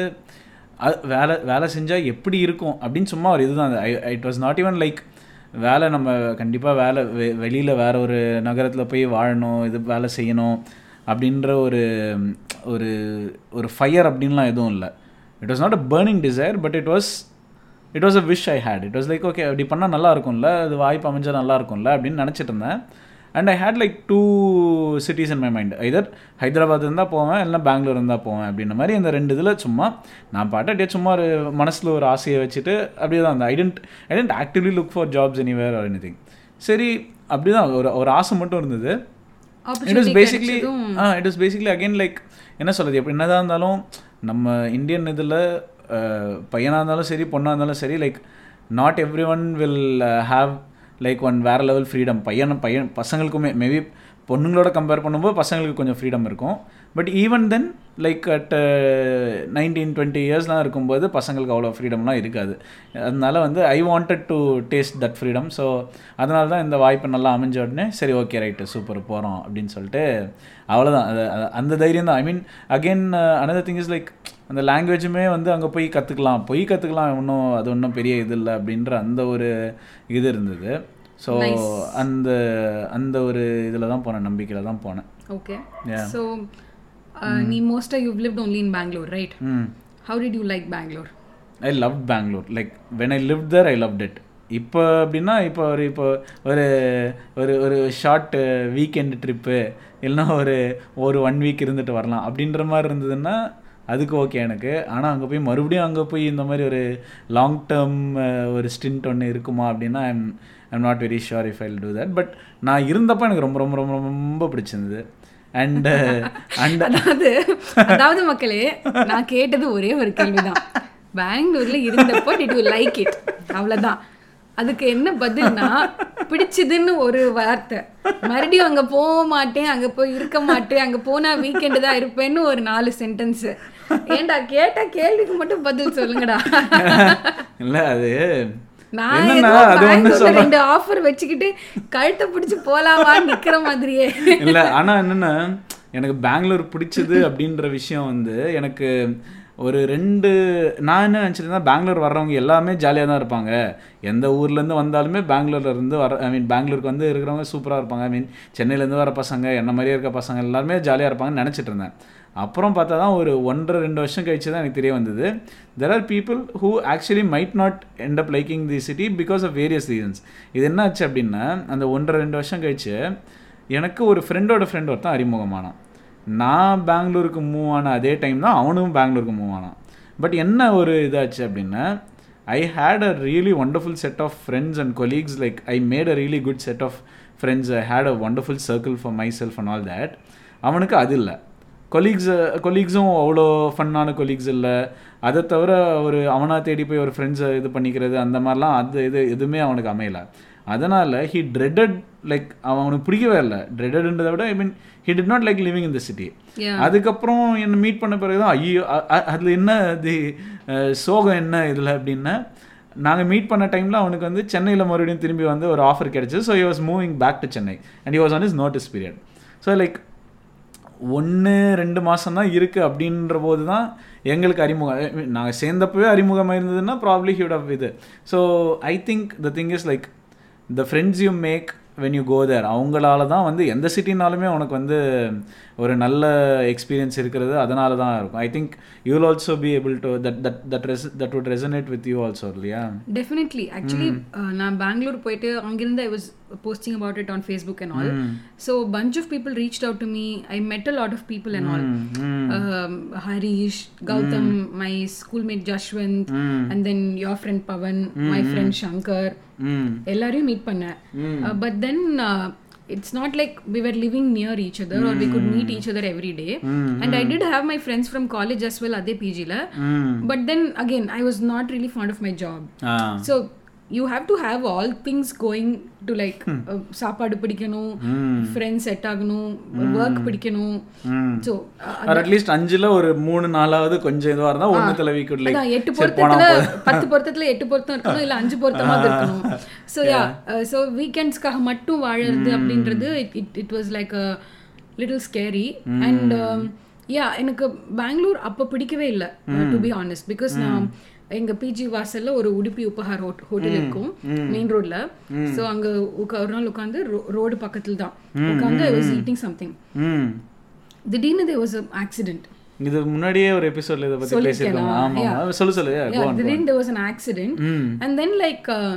Speaker 3: வேலை வேலை செஞ்சால் எப்படி இருக்கும்? அப்படின்னு சும்மா ஒரு இதுதான். I it was not even like வேலை நம்ம கண்டிப்பாக வேலை வெ வெளியில் வேற ஒரு நகரத்தில் போய் வாழணும் இது வேலை செய்யணும் அப்படின்ற ஒரு ஒரு ஒரு ஃபயர் அப்படின்லாம் எதுவும் இல்லை. It was not a burning desire but it was it was a wish I had it was like okay அப்படி பண்ணால் நல்லா இருக்கும்ல அது வாய்ப்பு அமைஞ்சால் நல்லா இருக்கும்ல அப்படின்னு நினச்சிட்டு இருந்தேன். And I had like two cities in my mind either Hyderabad இருந்தால் போவேன் இல்லை பெங்களூர் இருந்தால் போவேன் அப்படின்ற மாதிரி அந்த ரெண்டு இதில் சும்மா நான் பாட்டு அப்படியே சும்மா ஒரு மனசில் ஒரு ஆசையை வச்சுட்டு அப்படியே தான் அந்த I didn't I didn't actively look for jobs anywhere or any சரி அப்படி தான் ஒரு ஒரு ஆசை மட்டும் இருந்தது. It was basically ah it was basically again like என்ன சொல்கிறது எப்படி என்னதான் இருந்தாலும் நம்ம இந்தியன் இதில் பையனாக இருந்தாலும் சரி பொண்ணாக இருந்தாலும் சரி like not everyone will have like one வேறு லெவல் ஃப்ரீடம் பையன் பையன் பசங்களுக்குமே மேபி பொண்ணுங்களோட கம்பேர் பண்ணும்போது பசங்களுக்கு கொஞ்சம் ஃப்ரீடம் இருக்கும். But even then like at nineteen twenty இயர்ஸ்லாம் இருக்கும்போது பசங்களுக்கு அவ்வளோ ஃப்ரீடம்லாம் இருக்காது. அதனால வந்து I wanted to taste that freedom so அதனால தான் இந்த வாய்ப்பு நல்லா அமைஞ்ச உடனே சரி ஓகே ரைட்டு சூப்பர் போகிறோம் அப்படின்னு சொல்லிட்டு அவ்வளோதான் அந்த தைரியம் தான். I mean again another thing is like அந்த லாங்குவேஜுமே வந்து அங்கே போய் கற்றுக்கலாம் போய் கற்றுக்கலாம் ஒன்றும் அது ஒன்றும் பெரிய இது இல்லை அப்படின்ற அந்த ஒரு இது இருந்தது. ஸோ அந்த அந்த ஒரு இதில் தான் போனேன். நம்பிக்கையில் தான் போனேன்
Speaker 2: ஓகே. ஸோ நீ மோஸ்ட்டாக you lived only in bangalore right how did you like bangalore?
Speaker 3: I love Bangalore like when I live there I loved it இப்போ அப்படின்னா இப்போ ஒரு இப்போ ஒரு ஒரு ஒரு ஷார்ட் வீக்கெண்ட் ட்ரிப்பு இல்லைன்னா ஒரு ஒரு ஒன் வீக் இருந்துட்டு வரலாம். அப்படின்ற மாதிரி இருந்ததுன்னா அதுக்கு ஓகே எனக்கு. ஆனால் அங்கே போய் மறுபடியும் அங்கே போய் இந்த மாதிரி ஒரு லாங் டேர்ம் ஒரு ஸ்டிண்ட் ஒன்று இருக்குமா அப்படின்னா I'm I'm not very sure if I do that but நான் இருந்தப்போ எனக்கு ரொம்ப ரொம்ப ரொம்ப ரொம்ப பிடிச்சிருந்தது. அண்ட் அண்ட்
Speaker 2: அதாவது அதாவது மக்களே நான் கேட்டது ஒரே ஒரு கேள்விதான். பெங்களூர்ல இருந்தப்போ டிட் யூ லைக் இட் அவ்வளவுதான். அதுக்கு என்ன பதில்னா பிடிச்சதுன்னு ஒரு வார்த்தை. மறுபடியும் அங்க போக மாட்டேன் அங்க போய் இருக்க மாட்டேன் அங்க போனா வீக்கெண்டு தான் இருப்பேன்னு ஒரு நாலு சென்டென்ஸ் ஏன்டா கேட்ட கேள்விக்கு மட்டும் பதில் சொல்லுங்கடா.
Speaker 3: இல்லை அது
Speaker 2: ரெண்டு ஆஃபர் வச்சுக்கிட்டு கழுத்தை பிடிச்சு போலாமா நிக்கிற மாதிரியே.
Speaker 3: இல்லை ஆனால் என்னென்னா எனக்கு பெங்களூர் பிடிச்சது அப்படின்ற விஷயம் வந்து எனக்கு ஒரு ரெண்டு நான் என்ன நினச்சிருந்தா பெங்களூர் வர்றவங்க எல்லாமே ஜாலியாக தான் இருப்பாங்க. எந்த ஊர்லேருந்து வந்தாலுமே பெங்களூர்ல இருந்து வர ஐ மீன் பெங்களூருக்கு வந்து இருக்கிறவங்க சூப்பராக இருப்பாங்க. ஐ மீன் சென்னையிலேருந்து வர பசங்க என்ன மாதிரியே இருக்க பசங்க எல்லாருமே ஜாலியாக இருப்பாங்கன்னு நினச்சிட்டு இருந்தேன். அப்புறம் பார்த்தா தான் ஒரு ஒன்றரை ரெண்டு வருஷம் கழிச்சு தான் எனக்கு தெரிய வந்தது. There are people who actually might not end up liking the city because of various reasons இது என்ன ஆச்சு அப்படின்னா அந்த ஒன்றரை ரெண்டு வருஷம் கழிச்சு எனக்கு ஒரு ஃப்ரெண்டோட ஃப்ரெண்ட் ஒருத்தன் அறிமுகமானான். நான் பெங்களூருக்கு மூவ் ஆன அதே டைம் தான் அவனும் பெங்களூருக்கு மூவ் ஆனான். பட் என்ன ஒரு இதாச்சு அப்படின்னா I had a really wonderful set of friends and colleagues like I made a really good set of friends I had a wonderful circle for myself and all that அவனுக்கு அது இல்லை. Colleagues கொலீக்ஸும் அவ்வளோ ஃபன்னான colleagues இல்லை. அதை தவிர ஒரு அவனாக தேடி போய் ஒரு ஃப்ரெண்ட்ஸை இது பண்ணிக்கிறது அந்த மாதிரிலாம் அது இது எதுவுமே அவனுக்கு அமையல. அதனால் ஹி ட்ரெடட் லைக் அவனுக்கு பிடிக்கவே இல்லை. ட்ரெடட்ன்றதை விட I mean he did not like living in the city. அதுக்கப்புறம் என்னை மீட் பண்ண பிறகு தான் ஐயோ அதில் என்ன இது அஹ், சோகம் என்ன இதில் அப்படின்னா நாங்கள் மீட் பண்ண டைமில் அவனுக்கு வந்து சென்னையில் மறுபடியும் திரும்பி வந்து ஒரு ஆஃபர் கிடைச்சு so he was moving back to Chennai and he was on is notice period so like ஒன்று ரெண்டு மாதம் தான் இருக்குது அப்படின்ற போது தான் எங்களுக்கு அறிமுகம். நாங்கள் சேர்ந்தப்பவே அறிமுகமாக இருந்ததுன்னா ப்ராப்ளி ஹியூட் ஆஃப் இது. So I think the thing is like the friends you make when you go there அவங்களால தான் வந்து எந்த சிட்டினாலுமே உனக்கு வந்து ஒரு நல்ல எக்ஸ்பீரியன்ஸ் இருக்கிறது அதனால தான் இருக்கும். I think you will also be able to that that that res that would resonate with you also இல்லையா
Speaker 2: டெஃபினெட்லி ஆக்சுவலி நான் பெங்களூர் போயிட்டு அங்கிருந்து I was posting about it on Facebook and all so bunch of people reach out to me I met a lot of people and all Harish Gautham my schoolmate Jashwanth and then your friend Pavan my friend Shankar எல்லாரையும் meet பண்ணேன். But then it's not like we were living near each other mm. or we could hmm. meet each other every day. Mm. and i did have my friends from college as
Speaker 3: well
Speaker 2: ade pg hmm. but then again i was not really fond
Speaker 3: of
Speaker 2: my job ah. so you have to have all things going to like சாப்பாடு பிடிக்கணும் friends set ஆகணும் work பிடிக்கணும். So
Speaker 3: or at least அஞ்சுல ஒரு மூணு நாலாவது கொஞ்சம் இதுவாக இருந்தால் லைக்
Speaker 2: அதான் எட்டு பொருத்தத்துல பத்து பொருத்தத்துல எட்டு பொருத்தம் இருக்கணும் இல்ல அஞ்சு பொருத்தமாவது இருக்கணும். ஸோ யா ஸோ வீக்கெண்ட்ஸ்க்காக மட்டும் வாழறது அப்படின்றது it it was like a little scary and yeah எனக்கு பெங்களூர் அப்போ பிடிக்கவே இல்லை டு பி ஆனஸ்ட் பிகாஸ் நான் எங்க பிஜி வாசல்ல ஒரு உடுப்பி உபஹார் ஹோட்டல் இருக்கும் மெயின் ரோட்ல ஸோ அங்க ஒரு நாள் உட்காந்து ரோடு பக்கத்துல தான். உட்காந்து ஐ வாஸ் ஈட்டிங் சம்திங்
Speaker 3: ம்.
Speaker 2: திடீர்னு தே வாஸ் அ
Speaker 3: இது முன்னாடியே ஒரு எபிசோட்ல இதை பற்றி பேசியிருக்கோம். ஆமாம் ஆமாம் சொல்லு சொல்லு.
Speaker 2: Then there was an accident. and then like uh,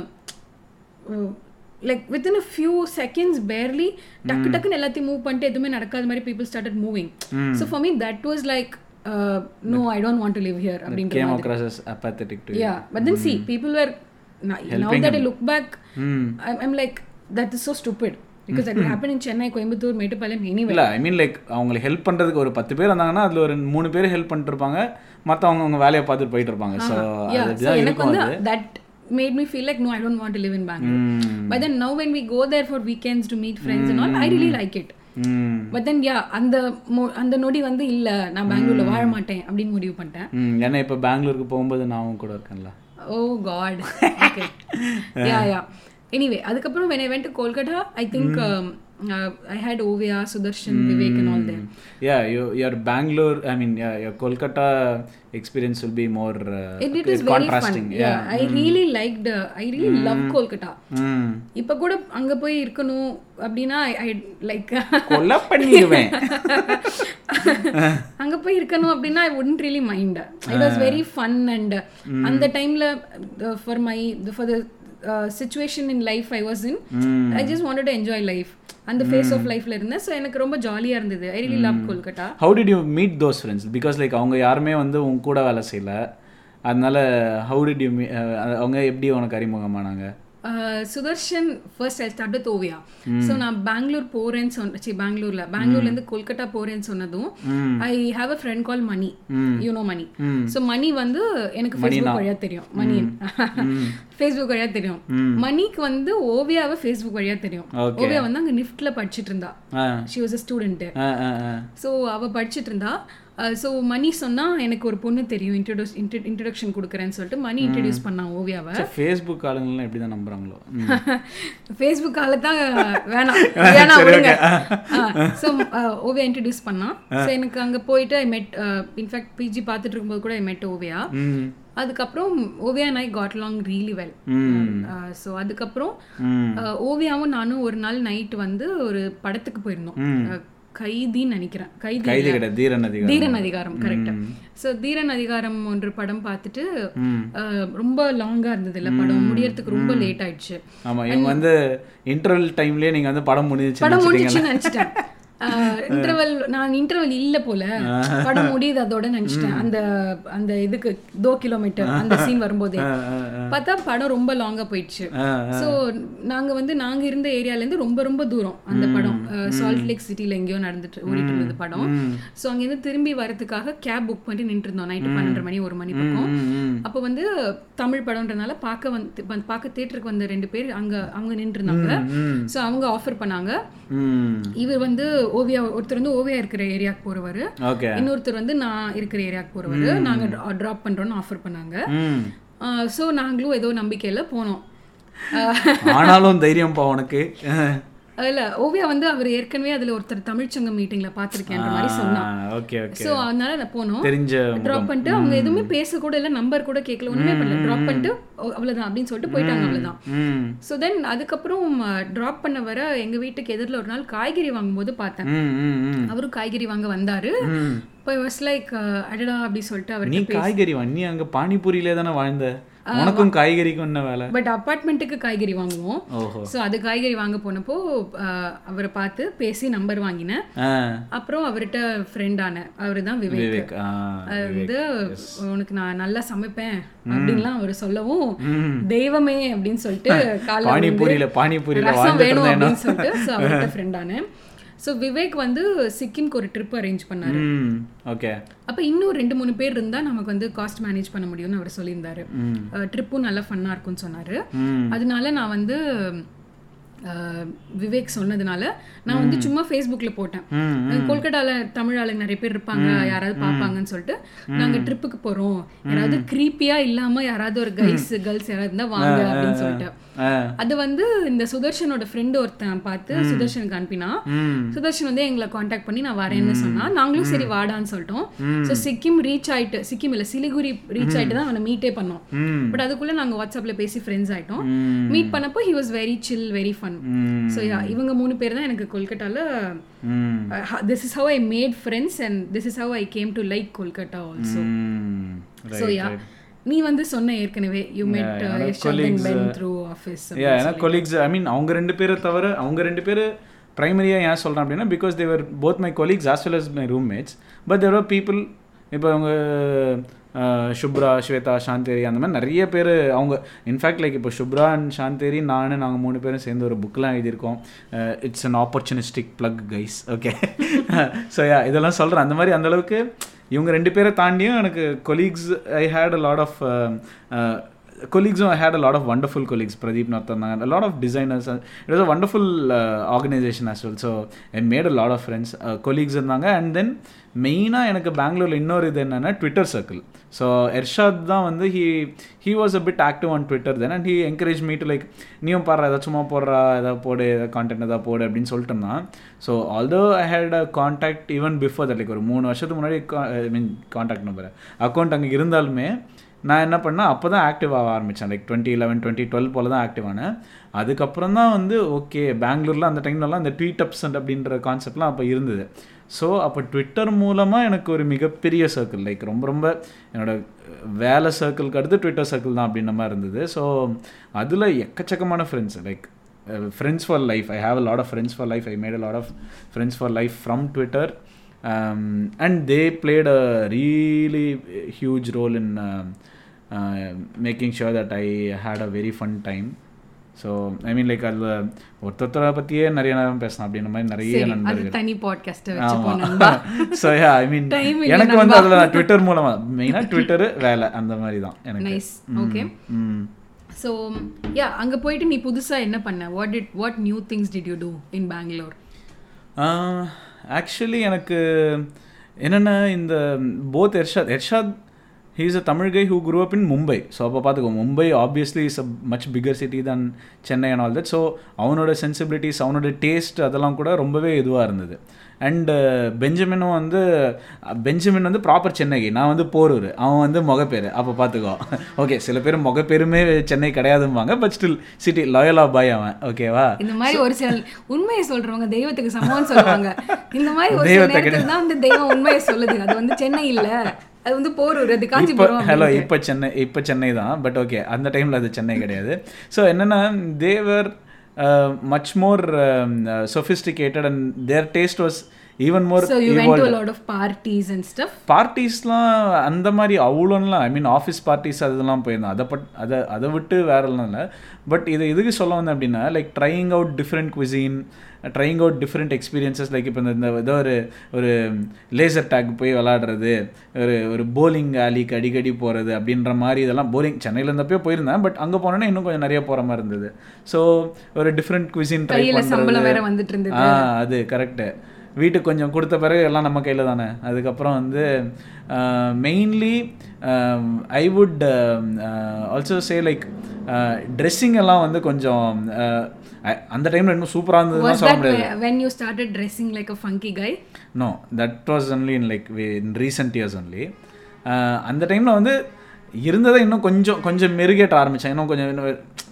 Speaker 2: like within a few seconds barely டக்கு டக்குன்னு எல்லாத்தையும் மூவ் பண்ணிட்டு எதுவுமே நடக்காத மாதிரி people started moving. so for me that was like uh, no I don't want to live here அப்படின்ற
Speaker 3: came
Speaker 2: மாதிரி
Speaker 3: across as apathetic to you.
Speaker 2: yeah but then see people were now, now that I look back
Speaker 3: Mm.
Speaker 2: I'm, I'm like that is so stupid because that would happen in Chennai Coimbatore Mettupalayam anywhere
Speaker 3: இல்ல ஐ mean like அவங்களுக்கு help பண்றதுக்கு ஒரு பத்து பேர் வந்தாங்கன்னா அதுல ஒரு மூணு பேர் ஹெல்ப் பண்ணிட்டு இருப்பாங்க மற்றவங்க அவங்க வேலையை பார்த்துட்டு போயிட்டு இருப்பாங்க ஸோ
Speaker 2: so
Speaker 3: அதுதான்
Speaker 2: எனக்கு வந்து
Speaker 3: அது
Speaker 2: that made me feel like no I don't want to live in Bangalore
Speaker 3: ம்.
Speaker 2: but then now when we go there for weekends to meet friends and all I really like it
Speaker 3: hmm.
Speaker 2: But then yeah அந்த அந்த நொடி வந்து இல்ல நான் பெங்களூர்ல வாழ மாட்டேன் அப்படின்னு முடிவு பண்ணிட்டேன்.
Speaker 3: ம் ஏன்னா இப்போ பெங்களூருக்கு போகும்போது நான் கூட இருக்கேன்ல.
Speaker 2: Oh God yeah yeah anyway அதுக்கப்புறம் when I went to Kolkata I think um, uh, I had Ovia Sudarshan Vivek and all there
Speaker 3: Yeah, you, your Bangalore, I mean, yeah, your Kolkata experience will be more uh,
Speaker 2: it, it is very fun yeah, I really liked uh, I really love Kolkata இப்ப கூட அங்க போய் இருக்கணும் அப்படின்னா I like
Speaker 3: கொலை பண்ணிடுவேன்
Speaker 2: அங்க போய் இருக்கணும் அப்படின்னா I wouldn't really mind it was very fun and அந்த டைம்ல for my for the situation in life I was in I just wanted to enjoy life அந்த ஃபேஸ் ஆஃப் லைஃப்ல இருந்தேன். ஸோ எனக்கு ரொம்ப ஜாலியா இருந்தது. I really love Kolkata
Speaker 3: how did you meet those friends because like அவங்க யாருமே வந்து உங்க கூட வேலை செய்யல. அதனால ஹவு டிட் யூ மீ அவங்க எப்படி உனக்கு அறிமுகமானாங்க?
Speaker 2: Sudarshan first I start with Oviya so நான் பெங்களூர் போறேன்னு சொன்ன சி பெங்களூர்ல பெங்களூர்ல இருந்து கொல்கட்டா போறேன்னு சொன்னதும் I have a friend call Mani you know Mani so Mani வந்து எனக்கு ஃபேஸ்புக் வழியா தெரியும். மணி ஃபேஸ்புக் வழியா தெரியும். மணிக்கு வந்து ஓவியாவை ஃபேஸ்புக் வழியா தெரியும். ஓவியா வந்து அங்க நிஃப்ட்ல படிச்சிட்டு இருந்தா. She was a student
Speaker 3: ah ah ah.
Speaker 2: So அவ படிச்சிட்டு இருந்தா. ஸோ மணி சொன்னா எனக்கு ஒரு பொண்ணு தெரியும். இன்ட்ரடியூஸ் இன்ட்ரடக்ஷன் கொடுக்குறேன்னு சொல்லிட்டு மணி இன்ட்ரடியூஸ் பண்ணான் ஓவியாவை.
Speaker 3: ஃபேஸ்புக் ஆளுங்கள்லாம் எப்படி தான் நம்புறாங்களோ.
Speaker 2: ஃபேஸ்புக் கால தான் வேணாம். வேணாம் விடுங்க. ஸோ ஓவியா இன்ட்ரடியூஸ் பண்ணான் ஸோ எனக்கு அங்கே போயிட்டு ஐ மெட் இன்ஃபேக்ட் பிஜி பார்த்துட்டு இருக்கும்போது கூட ஐ மெட் ஓவியா. அதுக்கப்புறம் Oviya and I got long really well so அதுக்கப்புறம் uh, ஓவியாவும் நானும் ஒரு நாள் நைட் வந்து ஒரு படத்துக்கு போயிருந்தோம். Uh, கைதின்னு நினைக்கிறேன். கைதி
Speaker 3: தீரன் அதிகாரம்
Speaker 2: தீரன் அதிகாரம். கரெக்ட் ஸோ தீரன் அதிகாரம் ஒன்று படம் பார்த்துட்டு ரொம்ப லாங்கா இருந்தது இல்ல படம். முடியறதுக்கு ரொம்ப லேட் ஆயிடுச்சு.
Speaker 3: ஆமா இவங்க வந்து இன்டர்வல் டைம்லயே நீங்க வந்து படம் முடிஞ்சிச்சு
Speaker 2: படம் முடிஞ்சுன்னு நினைச்சிட்டேன். இன்டர்வல் நான் இன்டர்வல் இல்ல போல. படம் முடியுது அதோட நினைச்சிட்டேன். அந்த அந்த இதுக்கு தோ கிலோமீட்டர் அந்த சீன் வரும்போதே. பார்த்தா படம் ரொம்ப லாங்கா போயிடுச்சு. ஸோ நாங்க வந்து நாங்க இருந்த ஏரியால இருந்து ரொம்ப ரொம்ப தூரம் அந்த படம். சால்ட் லேக் சிட்டில எங்கேயோ நடந்துட்டு ஓடிட்டு இருந்தது படம். ஸோ அங்கேருந்து திரும்பி வரதுக்காக கேப் புக் பண்ணி நின்று இருந்தோம் நைட்டு பன்னெண்டரை மணி ஒரு மணி பக்கம். அப்போ வந்து தமிழ் படம்ன்றனால பார்க்க வந்து பார்க்க தேட்டருக்கு வந்த ரெண்டு பேர் அங்க அவங்க நின்று இருந்தாங்க ஸோ அவங்க ஆஃபர் பண்ணாங்க. இவர் வந்து ஓவியா ஒருத்தர் வந்து ஓவியா இருக்கிற ஏரியாவுக்கு போறவர். இன்னொருத்தர் வந்து நான் இருக்கிற ஏரியாவுக்கு போறவர். நாங்க ட்ராப் பண்றோம்னு ஆஃபர் பண்ணாங்க. ஸோ நாங்களும் ஏதோ நம்பிக்கையில போனோம்.
Speaker 3: ஆனாலும் தைரியம் பா உனக்கு.
Speaker 2: இல்ல ஓவியா வந்து அவர் ஏற்கனவே அதுல ஒருத்தர் தமிழ்ச்சங்கம் மீட்டிங்ல பாத்திருக்கேன்ற மாதிரி சொன்னான்.
Speaker 3: ஓகே ஓகே
Speaker 2: ஸோ அதனால நான் போனோம்.
Speaker 3: தெரிஞ்ச
Speaker 2: ட்ராப் பண்ணிட்டு அவங்க எதுவுமே பேச கூட இல்ல நம்பர் கூட கேட்கல ஒண்ணுமே பண்ணல. ட்ராப் பண்ணிட்டு "ஓ, அவ்வளவுதான் அப்படின்னு சொல்லிட்டு போயிட்டாங்க அவ்வளவுதான்.
Speaker 3: ம்.
Speaker 2: ஸோ தென் அதுக்கப்புறம் ட்ராப் பண்ண வர எங்க வீட்டுக்கு எதிரில் ஒரு நாள் காய்கறி வாங்கும்போது பார்த்தேன். அவரும் காய்கறி வாங்க வந்தாரு. இப்போ வாஸ் லைக் அடடா அப்படி சொல்லிட்டு
Speaker 3: நீ
Speaker 2: அவர்கிட்ட
Speaker 3: காய்கறி வா நீ அங்க பானிபூரியிலே தானே வாழ்ந்த? உனக்கும் காய்கறிக்கும் என்ன வேலை?
Speaker 2: பட் அப்பார்ட்மெண்ட்டுக்கு காய்கறி வாங்குவோம். ஸோ அது காய்கறி வாங்க போனப்போ அவரை பார்த்து பேசி நம்பர் வாங்கினேன் அப்புறம் அவர்கிட்ட ஃப்ரெண்ட் ஆனேன் அவர் தான் விவேக். வந்து உனக்கு நான் நல்லா சமைப்பேன் அப்படின்லாம் அவர் சொல்லவும் தெய்வமே அப்படின்னு சொல்லிட்டு
Speaker 3: பானிபூரியில பானிபூரியில
Speaker 2: ரசம் வேணும் அப்படின்னு சொல்லிட்டு ஸோ அவர்கிட்ட ஃப்ரெண்ட் ஆனேன். ஸோ விவேக் வந்து சிக்கிம்க்கு ஒரு ட்ரிப் அரேஞ்ச் பண்ணாரு.
Speaker 3: ஓகே
Speaker 2: அப்போ இன்னும் ரெண்டு மூணு பேர் இருந்தா நமக்கு வந்து காஸ்ட் மேனேஜ் பண்ண முடியும்னு அவர் சொல்லியிருந்தாரு. ட்ரிப்பும் நல்லா ஃபன்னாக இருக்கும்னு சொன்னாரு. அதனால நான் வந்து விவேக் சொன்னதுனால நான் வந்து சும்மா ஃபேஸ்புக்ல போட்டேன். கொல்கட்டால தமிழ் ஆளுங்க நிறைய பேர் இருப்பாங்க யாராவது பார்ப்பாங்கன்னு சொல்லிட்டு நாங்க ட்ரிப்புக்கு போறோம். யாராவது creepy-ஆ இல்லாம யாராவது ஒரு கைஸ் கேர்ள்ஸ் யாராவது இருந்தா வாங்க அப்படின்னு சொல்லிட்டு. அது வந்து இந்த சுதர்ஷனோட ஃப்ரெண்டு ஒருத்தன் பார்த்து சுதர்ஷனுக்கு அனுப்பினா. சுதர்ஷன் வந்து எங்களை காண்டாக்ட் பண்ணி நான் வரேன்னு சொன்னா நாங்களும் சரி வாடான்னு சொல்லிட்டோம். ஸோ சிக்கிம் ரீச் ஆயிட்டு சிக்கிம் இல்ல சிலிகுரி ரீச் ஆயிட்டு தான் அவனை மீட்டே பண்ணோம். பட் அதுக்குள்ள நாங்க வாட்ஸ்அப்ல பேசி ஃப்ரெண்ட்ஸ் ஆயிட்டோம். மீட் பண்ணப்போ he was very chill very fun so இவங்க மூணு பேர் தான் எனக்கு கொல்கட்டால this is how I made friends and this is how I came to like Kolkata also so yeah நீ வந்து சொன்ன ஏற்கனவே யூ மெட் த்ரூ ஆஃபீஸ்
Speaker 3: யா ஏன்னா கொலீக்ஸ் ஐ மீன் அவங்க ரெண்டு பேரை தவிர அவங்க ரெண்டு பேர் ப்ரைமரியாக ஏன் சொல்கிறேன் அப்படின்னா because they were both my colleagues as well as my roommates but there people இப்போ அவங்க சுப்ரா ஸ்வேதா சாந்தேரி அந்த மாதிரி நிறைய பேர் அவங்க இன்ஃபேக்ட் லைக் இப்போ சுப்ரா அண்ட் சாந்தேரி நான் நாங்கள் மூணு பேரும் சேர்ந்து ஒரு புக்கெலாம் எழுதியிருக்கோம். It's an opportunistic plug guys okay so yeah இதெல்லாம் சொல்கிறேன் அந்த மாதிரி அந்தளவுக்கு இவங்க ரெண்டு பேரை தாண்டியும் எனக்கு colleagues I had a lot of colleagues I had a lot of wonderful colleagues Pradeep Narthan a lot of designers and it was a wonderful uh, organization as well. So I made a lot of friends uh, colleagues இருந்தாங்க. And then மெயினாக எனக்கு பெங்களூரில் இன்னொரு இது என்னென்னா Twitter circle so Ershad தான் வந்து he he was a bit active on Twitter then and he encourage me to like நீயும் பாடுற ஏதாவது சும்மா போடுறா ஏதாவது போடு ஏதாவது கான்டென்ட் ஏதாவது போடு அப்படின்னு சொல்லிட்டு so although I had a contact even before that like ஒரு மூணு வருஷத்துக்கு முன்னாடி I mean contact number account அங்கே இருந்தாலுமே நான் என்ன பண்ணேன் அப்போ தான் ஆக்டிவ் ஆக ஆரம்பித்தேன் like twenty eleven twenty twelve போல் தான் ஆக்டிவ் ஆனேன். அதுக்கப்புறம் தான் வந்து ஓகே பெங்களூரில் அந்த டைம்லலாம் அந்த ட்வீட் அப்ஸ் அப்படின்ற கான்செப்ட்லாம் அப்போ இருந்தது. ஸோ அப்போ ட்விட்டர் மூலமாக எனக்கு ஒரு மிகப்பெரிய சர்க்கிள் லைக் ரொம்ப ரொம்ப என்னோட வேலை சர்க்கிளுக்கு அடுத்து ட்விட்டர் சர்க்கிள் தான் அப்படின்ற மாதிரி இருந்தது. ஸோ அதில் எக்கச்சக்கமான friends like friends for life I have a lot of friends for life I made a lot of friends for life from Twitter and they played a really huge role in making sure that I had a very fun time so I mean like அதில் ஒருத்தரை பற்றியே நிறைய நேரம் பேசலாம் அப்படின்ற மாதிரி நிறைய நண்பர்கள்.
Speaker 2: தனி போனோம்பா
Speaker 3: ஸோ யா ஐ மீன் எனக்கு வந்து. அதில் ட்விட்டர் மூலமா மெயினாக ட்விட்டரு வேலை அந்த மாதிரி தான் எனக்கு.
Speaker 2: ஓகே ஸோ யா அங்கே போயிட்டு நீ புதுசாக என்ன பண்ண? What did what new things did you do in Bangalore
Speaker 3: actually எனக்கு என்னென்ன இந்த both Ershad Ershad he is a Tamil guy who grew up in Mumbai so அப்போ பார்த்துக்கோ Mumbai obviously is a much bigger city than Chennai and all that so அவனோட sensibilities அவனோட taste அதெல்லாம் கூட ரொம்பவே இதுவாக இருந்தது. அண்டு பெஞ்சமினும் வந்து பெஞ்சமின் வந்து ப்ராப்பர் சென்னை நான் வந்து போரூர். அவன் வந்து முகப்பேர். அப்போ பார்த்துக்கோ ஓகே சில பேர் முகப்பேருமே Chennai கிடையாதும்பாங்க but still city Loyola boy அவன். ஓகேவா
Speaker 2: இந்த மாதிரி ஒரு சில உண்மையை சொல்றவங்க தெய்வத்துக்கு சமம்னு சொல்லுவாங்க. இந்த மாதிரி ஒரு சில நேரத்துல தான் வந்து தெய்வம் உண்மையை சொல்லுது. அது வந்து சென்னை இல்ல. அது வந்து போரூர் அது காஞ்சிபுரம்
Speaker 3: ஹலோ. இப்போ சென்னை இப்போ சென்னை தான் பட் ஓகே அந்த டைமில் அது சென்னை கிடையாது ஸோ என்னென்னா they were much more sophisticated and their taste was even more
Speaker 2: So you went to a lot of parties and stuff.
Speaker 3: பார்ட்டிஸ்லாம் அந்த மாதிரி அவ்வளோலாம் ஐ மீன் ஆஃபீஸ் பார்ட்டிஸ் அதெல்லாம் போயிருந்தோம் அதை பட் அதை அதை விட்டு வேறெல்லாம் இல்லை. பட் இது எதுக்கு சொல்ல வந்தேன் அப்படின்னா like trying out different cuisine trying out different experiences like இப்போ இந்த ஏதோ ஒரு ஒரு லேசர் டேக் போய் விளாடுறது ஒரு ஒரு போலிங் ஆலிக்கு அடிக்கடி போகிறது அப்படின்ற மாதிரி இதெல்லாம் போலிங் சென்னையில் இருந்தப்போ போயிருந்தேன். பட் அங்கே போனோன்னா இன்னும் கொஞ்சம் நிறைய போகிற மாதிரி இருந்தது. ஸோ ஒரு டிஃப்ரெண்ட் குவிசின் ட்ரை பண்ணுறது அது கரெக்டு வீட்டுக்கு கொஞ்சம் கொடுத்த பிறகு எல்லாம் நம்ம கையில் தானே? அதுக்கப்புறம் வந்து mainly I would also say like dressing எல்லாம் வந்து கொஞ்சம் அந்த டைமில் இன்னும் சூப்பராக
Speaker 2: Was
Speaker 3: இருந்ததுலாம் சொல்ல
Speaker 2: that
Speaker 3: முடியாது.
Speaker 2: whe- when you started dressing like a funky guy?
Speaker 3: No that was only in like in recent years only அந்த டைமில் வந்து இருந்ததை இன்னும் கொஞ்சம் கொஞ்சம் மெருகேற்ற ஆரம்பித்தேன் இன்னும் கொஞ்சம் இன்னும்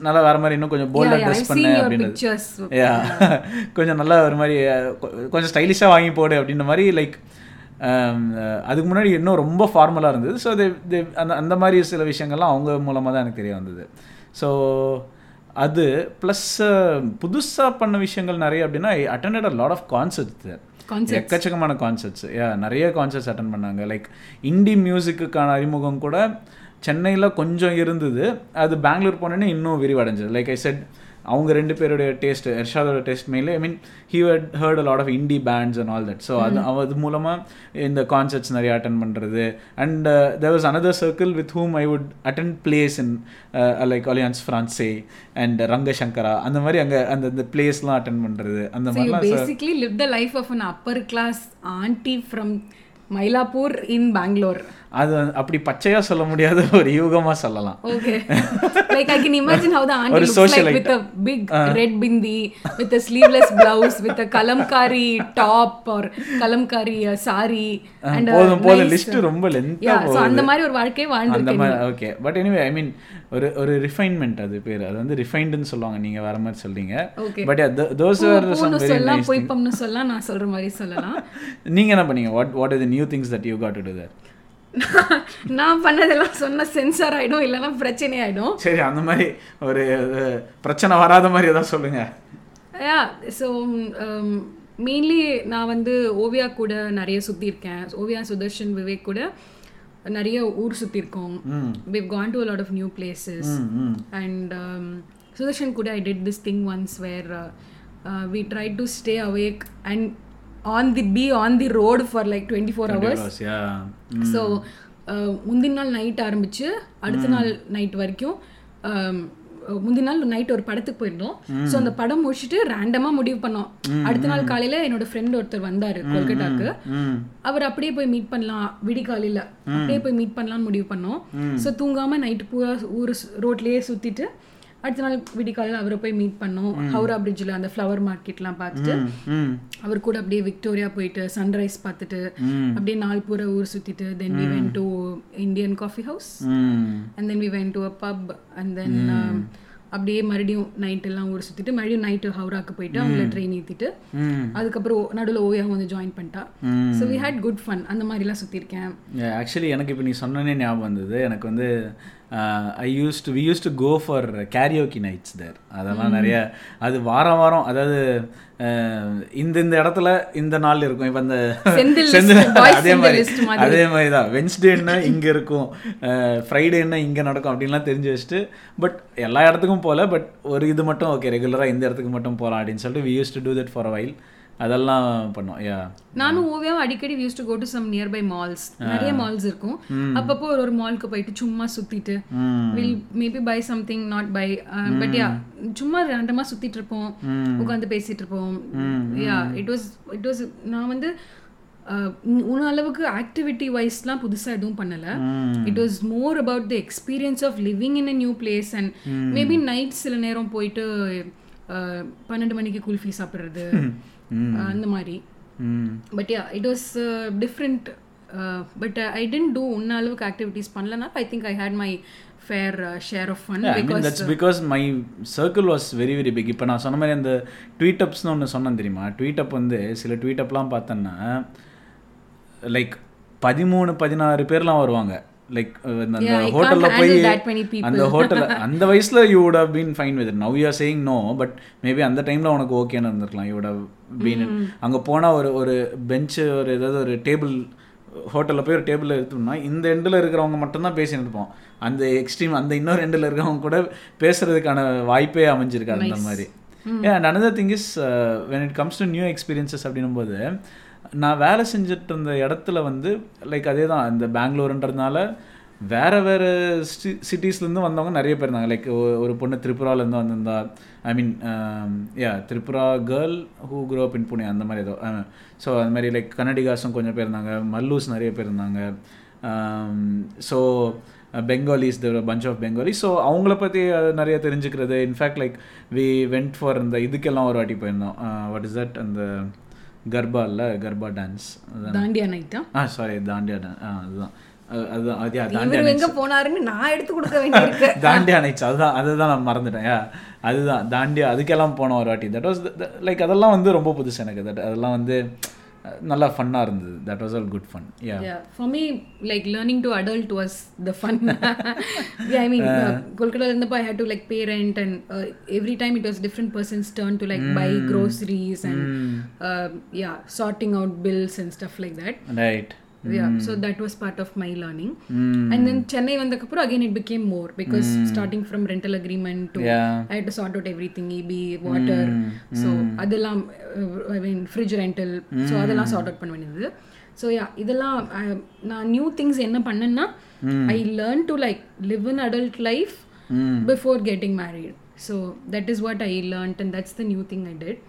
Speaker 3: நல்லா வேறு மாதிரி இன்னும் கொஞ்சம்
Speaker 2: Yeah,
Speaker 3: போல்டாக ட்ரெஸ் பண்ணேன்
Speaker 2: pictures.
Speaker 3: யா கொஞ்சம் நல்லா ஒரு மாதிரி கொஞ்சம் ஸ்டைலிஷாக வாங்கி போடு அப்படின்ற மாதிரி லைக் அதுக்கு முன்னாடி இன்னும் ரொம்ப ஃபார்மலாக இருந்தது. ஸோ தே அந்த அந்த மாதிரி சில விஷயங்கள்லாம் அவங்க மூலமாக தான் எனக்கு தெரிய வந்தது. ஸோ அது ப்ளஸ் புதுசாக பண்ண விஷயங்கள் நிறைய அப்படின்னா I attended a lot of concerts
Speaker 2: Concerts.
Speaker 3: எக்கச்சக்கமான கான்சர்ட்ஸ் யா நிறைய கான்சர்ட்ஸ் அட்டன் பண்ணாங்க. லைக் இந்தி மியூசிக்குக்கான அறிமுகம் கூட சென்னையில் கொஞ்சம் இருந்தது. அது பெங்களூர் போனோன்னே இன்னும் விரிவடைஞ்சது. லைக் ஐ செட் அவங்க ரெண்டு பேருடைய டேஸ்ட் எர்ஷாதோட taste மெயிலே I mean he had heard a lot of indie bands and all that so அது அவ- அது மூலமாக இந்த கான்சர்ட்ஸ் நிறைய அட்டன் பண்ணுறது and there was another circle with whom I would attend place in like Alliance Française and Rangashankara அந்த மாதிரி அங்கே அந்த இந்த பிளேஸ்லாம் அட்டன் பண்ணுறது அந்த மாதிரிலாம்
Speaker 2: lived the life of an upper class auntie from Mylapore in Bangalore.
Speaker 3: அது அப்படி பச்சையாக சொல்ல முடியாத ஒரு யூகமாக சொல்லலாம்.
Speaker 2: Okay. like I can imagine how the auntie
Speaker 3: ஒரு
Speaker 2: looks
Speaker 3: social
Speaker 2: like with a big red bindi, with a sleeveless blouse, with a kalamkari top or kalamkari uh, sari.
Speaker 3: Ah,
Speaker 2: and a
Speaker 3: போதும் போதும். List
Speaker 2: uh,
Speaker 3: ரொம்ப
Speaker 2: so
Speaker 3: போகுது.
Speaker 2: அந்த மாதிரி ஒரு வாழ்க்கையை
Speaker 3: அந்த
Speaker 2: வாழ்ந்துருக்கேன்
Speaker 3: மாதிரி okay but anyway I mean ஒரு ஒரு ரிஃபைன்மெண்ட் அது பேர். அது வந்து ரிஃபைன்டுன்னு சொல்லுவாங்க. நீங்கள் வேற மாதிரி சொல்றீங்க.
Speaker 2: Okay.
Speaker 3: But those are some very
Speaker 2: சொல்லலாம் சொல்லலாம் நான் சொல்ற மாதிரி சொல்லலாம்.
Speaker 3: நீங்கள் என்ன பண்ணீங்க? What what is new things that you got to do that
Speaker 2: நான் பண்ணதெல்லாம் சொன்ன சென்சார் ஆயிடும் இல்லைன்னா பிரச்சனை ஆயிடும்
Speaker 3: சரி அந்த மாதிரி ஒரு பிரச்சனை வராத மாதிரி ஏதாவது சொல்லுங்க.
Speaker 2: யா ஸோ மெயின்லி நான் வந்து ஓவியா கூட நிறைய சுற்றிருக்கேன் ஓவியா சுதர்ஷன் விவேக் கூட நிறைய ஊர் சுற்றிருக்கோம் to a lot of new places. and um, Sudarshan கூட I did this thing once where we tried to stay awake and on the be on the road for like 24 hours.
Speaker 3: Yeah
Speaker 2: so முந்தின நாள் night ஆரம்பிச்சு அடுத்த நாள் night வரைக்கும் um, முந்தின நாள் night ஒரு படத்துக்கு போயிருந்தோம். ஸோ அந்த படம் முடிச்சுட்டு ரேண்டமாக முடிவு பண்ணோம். அடுத்த நாள் காலையில என்னோட ஃப்ரெண்ட் ஒருத்தர் வந்தாரு கொல்கட்டாக்கு. அவர் அப்படியே போய் மீட் பண்ணலாம் விடிகாலையில அப்படியே போய் மீட் பண்ணலாம்னு முடிவு பண்ணோம். ஸோ தூங்காம நைட் பூரா ஊர் ரோட்லயே சுத்திட்டு அடுத்த நாள் விடிகாலையில் அவரை போய் மீட் பண்ணோம். ஹவுரா பிரிட்ஜில் அந்த ஃப்ளவர் மார்க்கெட்லாம் பார்த்துட்டு அவர் கூட அப்படியே விக்டோரியா போயிட்டு சன்ரைஸ் பார்த்துட்டு அப்படியே நாள் பூரா ஊர் சுத்திட்டு then we went to Indian coffee house and then we went to a pub and then அப்படியே மறுபடியும் நைட் எல்லாம் ஊர் சுத்திட்டு மறுபடியும் நைட்டு ஹவுராக்கு போயிட்டு அவங்கள ட்ரெயின் ஏத்திட்டு அதுக்கப்புறம் நடுவில் ஓயா வந்து ஜாயின் பண்ணிட்டா. So we had good fun அந்த மாதிரிலாம் சுற்றிருக்கேன்
Speaker 3: ஆக்சுவலி எனக்கு இப்போ நீ சொன்னனே ஞாபகம் வந்தது. எனக்கு வந்து I used to we used to go for karaoke nights there அதெல்லாம் நிறைய அது வாரம் வாரம் அதாவது அஹ், இந்த இந்த இடத்துல இந்த நாள் இருக்கும். இப்போ அந்த அதே மாதிரி. அதே மாதிரி தான். வென்ஸ்டேன்னா இங்கே இருக்கும் ஃப்ரைடேன்னா இங்கே நடக்கும் அப்படின்லாம் தெரிஞ்சு வச்சுட்டு பட் எல்லா இடத்துக்கும் போகல பட் ஒரு இது மட்டும் ஓகே ரெகுலராக இந்த இடத்துக்கு மட்டும் போகலாம் அப்படின்னு சொல்லிட்டு we used to do that for a while அதெல்லாம் பண்ணோம் யா
Speaker 2: நானும் ஓவியாவும் அடிக்கடி used to go to some nearby malls நிறைய மால்ஸ் இருக்கும். அப்பப்போ ஒரு ஒரு மால்க்கு போயிட்டு சும்மா சுத்திட்டு will maybe buy something not buy but yeah சும்மா ரேண்டமா சுத்திட்டு இருப்போம் உட்காந்து பேசிட்டு இருப்போம் yeah it was it was நான் வந்து அஹ், உன் அளவுக்கு ஆக்டிவிட்டி வைஸ்லாம் புதுசா எதுவும் பண்ணல. It was more about the experience of living in a new place and maybe night சில நேரம் போயிட்டு அஹ், பன்னெண்டு மணிக்கு குல்ஃபி சாப்பிட்றது. அந்த மாதிரி.
Speaker 3: ம்.
Speaker 2: But yeah it was different but I didn't do உன்ன அளவுக்கு ஆக்டிவிட்டீஸ் பண்ணலனா I think I had my fair share of fun because
Speaker 3: that's because my circle was very very big. இப்போ நான் சொன்ன மாதிரி அந்த ட்வீட் அப்ஸ்னு ஒன்று சொன்னேன் தெரியுமா? ட்வீட் அப் வந்து சில ட்வீட் அப்லாம் பார்த்தேன்னா லைக் பதிமூணு பதினாறு பேர்லாம் வருவாங்க. லைக் அந்த ஹோட்டலில் போய். அந்த ஹோட்டல் அந்த வயசில் you would have been fine with now you are saying no but maybe அந்த டைமில் உனக்கு ஓகேன்னு இருந்திருக்கலாம். யூ would have been அங்கே போனால் ஒரு ஒரு பெஞ்சு ஒரு ஏதாவது ஒரு டேபிள் ஹோட்டலில் போய் ஒரு டேபிள் எடுத்தோம்னா இந்த எண்டில் இருக்கிறவங்க மட்டும்தான் பேசிட்டு இருப்போம் அந்த எக்ஸ்ட்ரீம் அந்த இன்னொரு எண்டில் இருக்கிறவங்க கூட பேசுறதுக்கான வாய்ப்பே அமைஞ்சிருக்காது அந்த மாதிரி. And another thing is when it comes to new experiences அப்படின்னும் போது நான் வேலை செஞ்சுட்டு இருந்த இடத்துல வந்து லைக் அதே தான் இந்த பெங்களூருன்றதுனால வேறு வேற சிட்டிஸ்லேருந்து வந்தவங்க நிறைய பேர் இருந்தாங்க. லைக் ஒரு பொண்ணு திரிபுராலேருந்து வந்திருந்தா I mean yeah Tripura girl who grow up in Pune அந்த மாதிரி ஏதோ ஸோ அந்த மாதிரி லைக் கன்னடிகாஸும் கொஞ்சம் பேர் இருந்தாங்க மல்லூஸ் நிறைய பேர் இருந்தாங்க. Um, so Bengalis there bunch of Bengali so அவங்கள பற்றி நிறைய தெரிஞ்சுக்கிறது. In fact like we went for இந்த இதுக்கெல்லாம் ஒரு வாட்டி போயிருந்தோம். வாட் இஸ் தட் அந்த கர்பா இல்லை கர்பா டான்ஸ்
Speaker 2: தாண்டியா நைட்டா
Speaker 3: ஆ? சாரி தாண்டியா டான்ஸ் ஆ அதுதான். அதுதான். அது தாண்டியா
Speaker 2: எங்க போனாருன்னு நான் எடுத்து கொடுக்க வேண்டியிருக்கு.
Speaker 3: தாண்டியா நைட்ஸ் அதுதான் அதுதான் நான் மறந்துட்டேன். அதுதான். தாண்டியா அதுக்கெல்லாம் போனோம் ஒரு வாட்டி. தட் வாஸ் லைக் அதெல்லாம் வந்து ரொம்ப புதுசு எனக்கு. தட் அதெல்லாம் வந்து நல்லா ஃபன்னாக இருந்தது that was all good fun yeah
Speaker 2: Yeah, for me, like learning to adult was the fun. yeah, I mean, uh, Kolkata இருந்தப்போ I had to like pay rent and uh, every time it was different person's turn to like buy groceries and uh, yeah, sorting out bills and stuff like that.
Speaker 3: Right
Speaker 2: Yeah, so that was part of my learning. And then Chennai வந்தக்கப்புறம் again it became more because starting from rental agreement to
Speaker 3: Yeah.
Speaker 2: I had to sort out everything, EB, water. So அதெல்லாம் uh, I mean fridge rental. So அதெல்லாம் sort out பண்ண வேண்டியது. So yeah, இதெல்லாம் நான் new things என்ன பண்ணேன்னா I learn to like live in adult life before getting married so that is what I learned and that's the new thing I did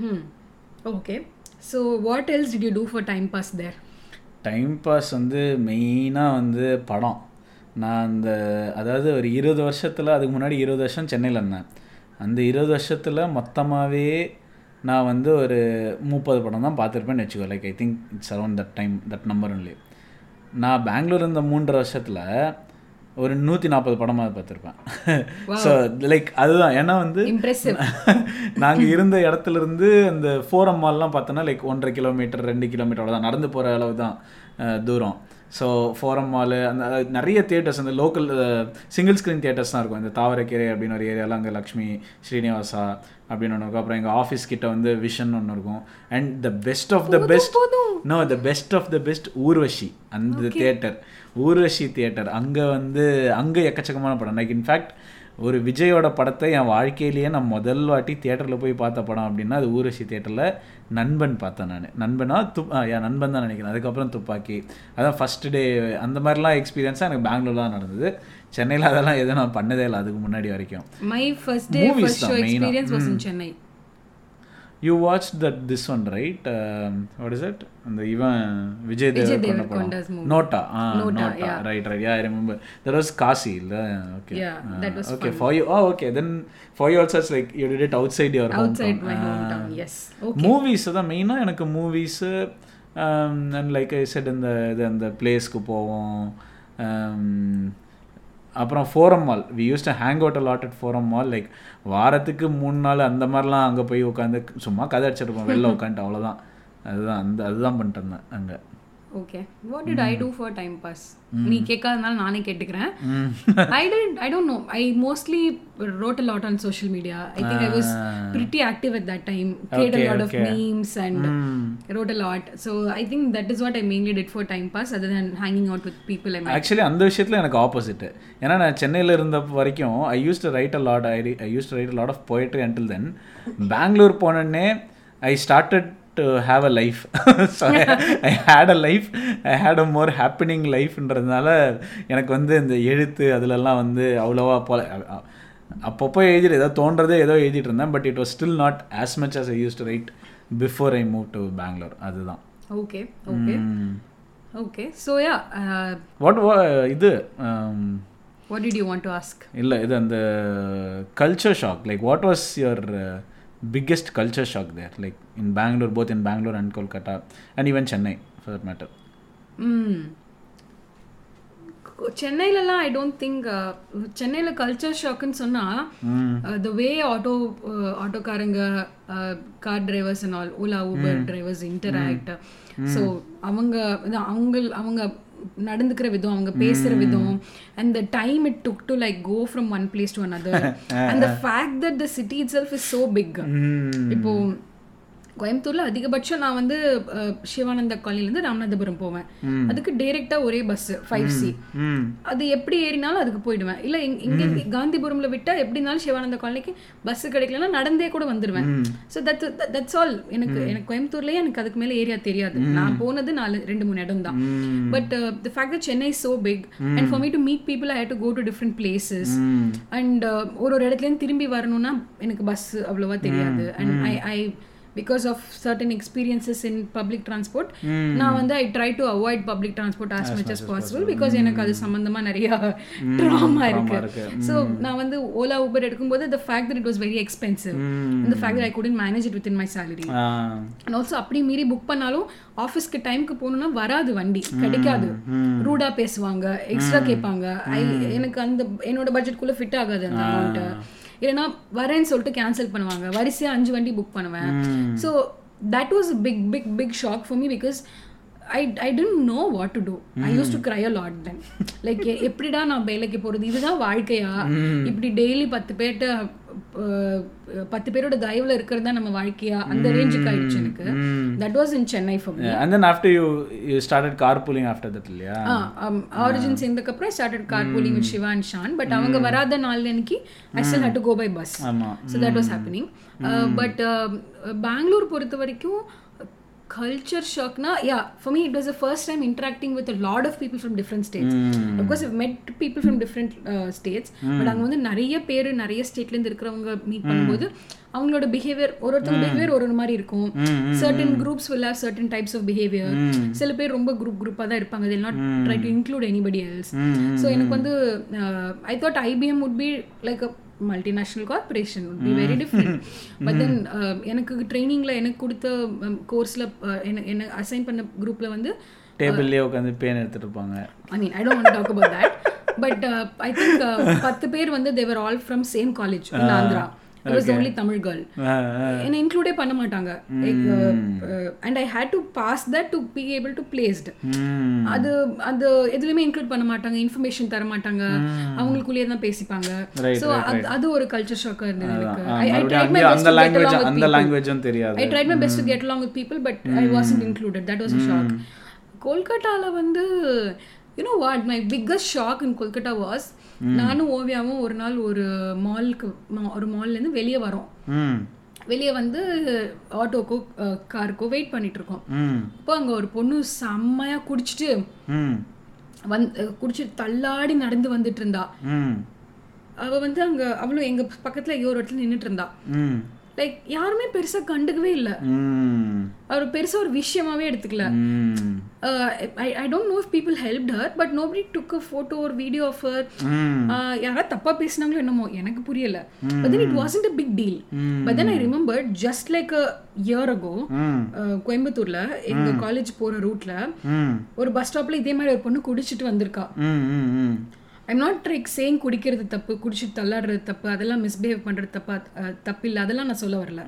Speaker 2: Hmm. So what else did you do for time pass there
Speaker 3: time pass வந்து மெயினாக வந்து படம். நான் அந்த அதாவது ஒரு இருபது வருஷத்தில் அதுக்கு முன்னாடி இருபது வருஷம் சென்னையில் இருந்தேன். அந்த இருபது வருஷத்தில் மொத்தமாகவே நான் வந்து ஒரு முப்பது படம் தான் பார்த்துருப்பேன்னு வச்சுக்கோ like I think it's around that time that number only நான் பெங்களூர் இருந்த மூன்று வருஷத்தில் ஒரு நூற்றி நாற்பது படமாக பார்த்துருப்பேன் ஸோ லைக் அதுதான். ஏன்னா வந்து
Speaker 2: Impressive.
Speaker 3: நாங்கள் இருந்த இடத்துல இருந்து அந்த ஃபோரம் மால்லாம் பார்த்தோன்னா லைக் ஒன்றரை கிலோமீட்டர் ரெண்டு கிலோமீட்டர் தான் நடந்து போகிற அளவு தான் தூரம். ஸோ ஃபோரம் மாலு அந்த நிறைய தியேட்டர்ஸ் அந்த லோக்கல் சிங்கிள் ஸ்க்ரீன் தியேட்டர்ஸ் தான் இருக்கும். இந்த தாவரக்கீரை அப்படின்னு ஒரு ஏரியாவில் அங்கே லக்ஷ்மி ஸ்ரீனிவாசா அப்படின்னு ஒன்று இருக்கும். அப்புறம் எங்கள் ஆஃபீஸ் கிட்ட வந்து விஷன் ஒன்று இருக்கும். And the best of the best no the best of the best Urvashi அந்த தியேட்டர் ஊர்வஷி தியேட்டர். அங்கே வந்து அங்கே எக்கச்சக்கமான படம். லைக் இன்ஃபேக்ட் ஒரு விஜயோட படத்தை என் வாழ்க்கையிலேயே நான் முதல் வாட்டி தியேட்டரில் போய் பார்த்த படம் அப்படின்னா அது ஊர்வஷி தியேட்டரில் நண்பன் பார்த்தேன் நான். நண்பனா துப் என் நண்பன் தான் நினைக்கிறேன். அதுக்கப்புறம் துப்பாக்கி. அதான் ஃபர்ஸ்ட் டே அந்த மாதிரிலாம் எக்ஸ்பீரியன்ஸாக எனக்கு பெங்களூர்ல தான் நடந்தது. சென்னையில் அதெல்லாம் எதுவும் நான் பண்ணதே இல்லை அதுக்கு முன்னாடி வரைக்கும்.
Speaker 2: Day,
Speaker 3: Movies
Speaker 2: first
Speaker 3: தான்
Speaker 2: show
Speaker 3: main ஆ.
Speaker 2: experience was in Chennai.
Speaker 3: You watch that this one right what is it அந்த இவன் விஜய் படம்.
Speaker 2: movie.
Speaker 3: நோட்டா. ஆ
Speaker 2: Nota,
Speaker 3: NOTA. Right right yeah I remember that was Kasi இல்ல? Okay
Speaker 2: Yeah, that was
Speaker 3: okay. For you oh okay then for you also like you did it outside your
Speaker 2: Outside my hometown, yes. Okay.
Speaker 3: Movies தான் மெயினாக எனக்கு movies and like I said இந்த இது அந்த பிளேஸ்க்கு போவோம். Um, அப்புறம் Forum Mall we used to hang out lot at Forum Mall like வாரத்துக்கு மூணு நாள் அந்த மாதிரிலாம் அங்கே போய் உட்காந்து சும்மா கதை அடிச்சிருப்போம் வெளில உட்காந்துட்டு அவ்வளோதான் அதுதான் அந்த அதுதான் பண்ணிட்டு இருந்தேன் அங்கே.
Speaker 2: Okay what did I do for time pass நீ கேட்காதனால நானே கேட்டுக்கிறேன். I didn't I don't know I mostly wrote a lot on social media I think I was pretty active at that time. Create a
Speaker 3: Okay,
Speaker 2: lot of
Speaker 3: okay.
Speaker 2: memes and wrote a lot. So i think that is what i mainly did for time pass other than hanging out with people i met.
Speaker 3: Actually அந்த விஷயத்தில் எனக்கு opposite ஏன்னா நான் சென்னையில் இருந்த வரைக்கும் I used to write a lot I I used to write a lot of poetry until then Bangalore போனோடனே I started to have a life so I had a life I had a more happening லைஃப்ன்றதுனால எனக்கு வந்து இந்த எழுத்து அதிலெல்லாம் வந்து அவ்வளோவா போல. அப்பப்போ எழுதிட்டு ஏதோ தோன்றதே ஏதோ எழுதிட்டு இருந்தேன். But it was still not as much as I used to write before I move to Bangalore அதுதான்.
Speaker 2: Okay okay. so yeah uh,
Speaker 3: what இது
Speaker 2: what did you want to ask?
Speaker 3: இல்லை இது அந்த culture shock like what was your biggest culture shock there like in Bangalore both in Bangalore and Kolkata and even Chennai for matter
Speaker 2: சென்னையிலலாம் I don't think சென்னையில் culture ஷாக்குன்னு சொன்னால் the way auto ஆட்டோக்காரங்க car drivers and all Ola Uber drivers interact so அவங்க அவங்க அவங்க நடந்துக்கிற விதம் அவங்க பேசுற விதம் and the time it took to like go from one place to another. And the fact that the city itself is so big இப்போ கோயம்புத்தூர்ல அதிகபட்சம் நான் வந்து சிவானந்த காலனிலேருந்து ராமநாதபுரம் போவேன். அதுக்கு டைரெக்டா ஒரே பஸ் ஃபைவ் சி அது எப்படி ஏறினாலும் அதுக்கு போயிடுவேன். இல்ல இங்க- காந்திபுரம்ல விட்டா எப்படினாலும் சிவானந்த காலனிக்கு பஸ் கிடைக்கலன்னா நடந்தே கூட வந்துடுவேன் ஸோ தட் தட்ஸ் ஆல் எனக்கு எனக்கு கோயம்புத்தூர்லயே எனக்கு அதுக்கு மேல ஏரியா தெரியாது. நான் போனது நாலு ரெண்டு மூணு இடம் தான். But the fact that Chennai so big and for me. To meet people I had to go to different places and ஒரு ஒரு இடத்துலேருந்து திரும்பி வரணும்னா எனக்கு பஸ் அவ்வளோவா தெரியாது. And I I because of certain experiences in public transport நான் வந்து I try to avoid public transport as much as possible because எனக்கு அது சம்பந்தமா நிறைய ட்ராமா இருக்கு.
Speaker 3: இருக்கு.
Speaker 2: ஸோ நான் வந்து ஓலா ஊபர் எடுக்கும்போது the fact that it was very expensive and the fact that I couldn't manage it within my salary. And also அப்படி மீறி புக் பண்ணாலும் ஆஃபீஸ்க்கு டைம்க்கு போகணும்னா வராது வண்டி. கிடைக்காது. ரூடா பேசுவாங்க எக்ஸ்ட்ரா கேட்பாங்க. ஐ எனக்கு அந்த என்னோட பட்ஜெட்குள்ள ஃபிட் ஆகாது அந்த அமௌண்ட் இல்லைன்னா வரேன்னு சொல்லிட்டு கேன்சல் பண்ணுவாங்க. வரிசையா அஞ்சு வண்டி புக் பண்ணுவேன். So that was big big big shock for me because I I didn't know what to do I used to cry a lot then like எப்படிடா நான் வேலைக்கு போறது? இதுதான் வாழ்க்கையா? இப்படி டெய்லி பத்து பேர்கிட்ட பத்து பேரோட தயவுல இருக்கிறது நம்ம வாழ்க்கையா? அந்த ரேஞ்சுக்கு ஆயிடுச்சு எனக்கு. That was in Chennai for me
Speaker 3: and then after you you started carpooling after that இல்லையா?
Speaker 2: Origin சேர்ந்ததுக்கப்புறம் started carpooling with Siva and Shaan but அவங்க வராத நாள் அன்னைக்கு I still had to go by bus so that was happening but Bangalore பொறுத்த வரைக்கும் culture ஷாக்னா yeah for me it was the first time interacting with lot of people from different states because met people from different states but அங்கே வந்து நிறைய பேர் நிறைய ஸ்டேட்லேருந்து இருக்கிறவங்க meet பண்ணும்போது அவங்களோட பிஹேவியர் ஒரு ஒருத்தவங்க பிஹேவியர் ஒரு ஒரு மாதிரி இருக்கும். Certain groups will have certain types of behavior. சில பேர் ரொம்ப குரூப் குரூப்பாக தான் இருப்பாங்க. Will not try to include anybody else. So எனக்கு வந்து I thought IBM would be like a multinational corporation would be very different. But then எனக்கு ட்ரைனிங்ல எனக்கு கொடுத்த கோர்ஸ்ல என்ன அசைன் பண்ண குரூப்ல வந்து
Speaker 3: டேபிள்லேயே உட்காந்து பேன் எடுத்துட்டு இருப்பாங்க.
Speaker 2: I mean I don't talk about that but I think பத்து பேர் வந்து they were all from same college Andhra I was only Tamil girl என்னை இன்க்ளூடே பண்ண மாட்டாங்க. And I hate to pass that to be able to placed அது அது எதுலையுமே include பண்ண மாட்டாங்க. இன்ஃபர்மேஷன் தர மாட்டாங்க. அவங்களுக்குள்ளேயே தான் பேசிப்பாங்க. ஸோ அது ஒரு கல்ச்சர் ஷாக்காக இருந்தது எனக்கு.
Speaker 3: அந்த
Speaker 2: to get
Speaker 3: language
Speaker 2: along with
Speaker 3: அந்த
Speaker 2: people.
Speaker 3: லாங்குவேஜும் தெரியாது.
Speaker 2: I tried my best to get along with people but I wasn't included. That was a shock. கொல்கட்டால வந்து you know what my biggest shock in Kolkata was நானும் ஓவியாவும் ஒரு நாள் ஒரு மாலுக்கு ஒரு மால்லேருந்து வெளியே வரோம். வெளியே வந்து ஆட்டோக்கோ காருக்கோ வெயிட் பண்ணிட்டு இருக்கோம் அப்போ அங்கே ஒரு பொண்ணு செம்மையாக குடிச்சிட்டு வந் குடிச்சிட்டு தள்ளாடி நடந்து வந்துட்டு இருந்தா அவ வந்து அங்க அவளும் எங்க பக்கத்துல எங்கேயோ ஒரு இடத்துல நின்னுட்டு இருந்தா லைக் யாருமே பெருசா கண்டுக்கவே இல்ல. அவர் பெருசா ஒரு விஷயமாவே எடுத்துக்கல. I I don't know if people help her but nobody took a photo ஒரு வீடியோ ஆஃப் ஹர் யாராவது தப்பா பேசினாங்களோ என்னமோ எனக்கு புரியல. But then it wasn't a big deal but then I remember just like a year ago கோயம்புத்தூர்ல எங்க college போற ரூட்ல ஒரு பஸ் ஸ்டாப்ல இதே மாதிரி ஒரு பொண்ணு குடிச்சிட்டு வந்திருக்கா. ஐம் நாட் லைக் சேயிங் குடிக்கிறது தப்பு குடிச்சிட்டு தள்ளாடுறது தப்பு அதெல்லாம் மிஸ்பிஹேவ் பண்றது தப்பா தப்பு இல்லை அதெல்லாம் நான் சொல்ல வரல.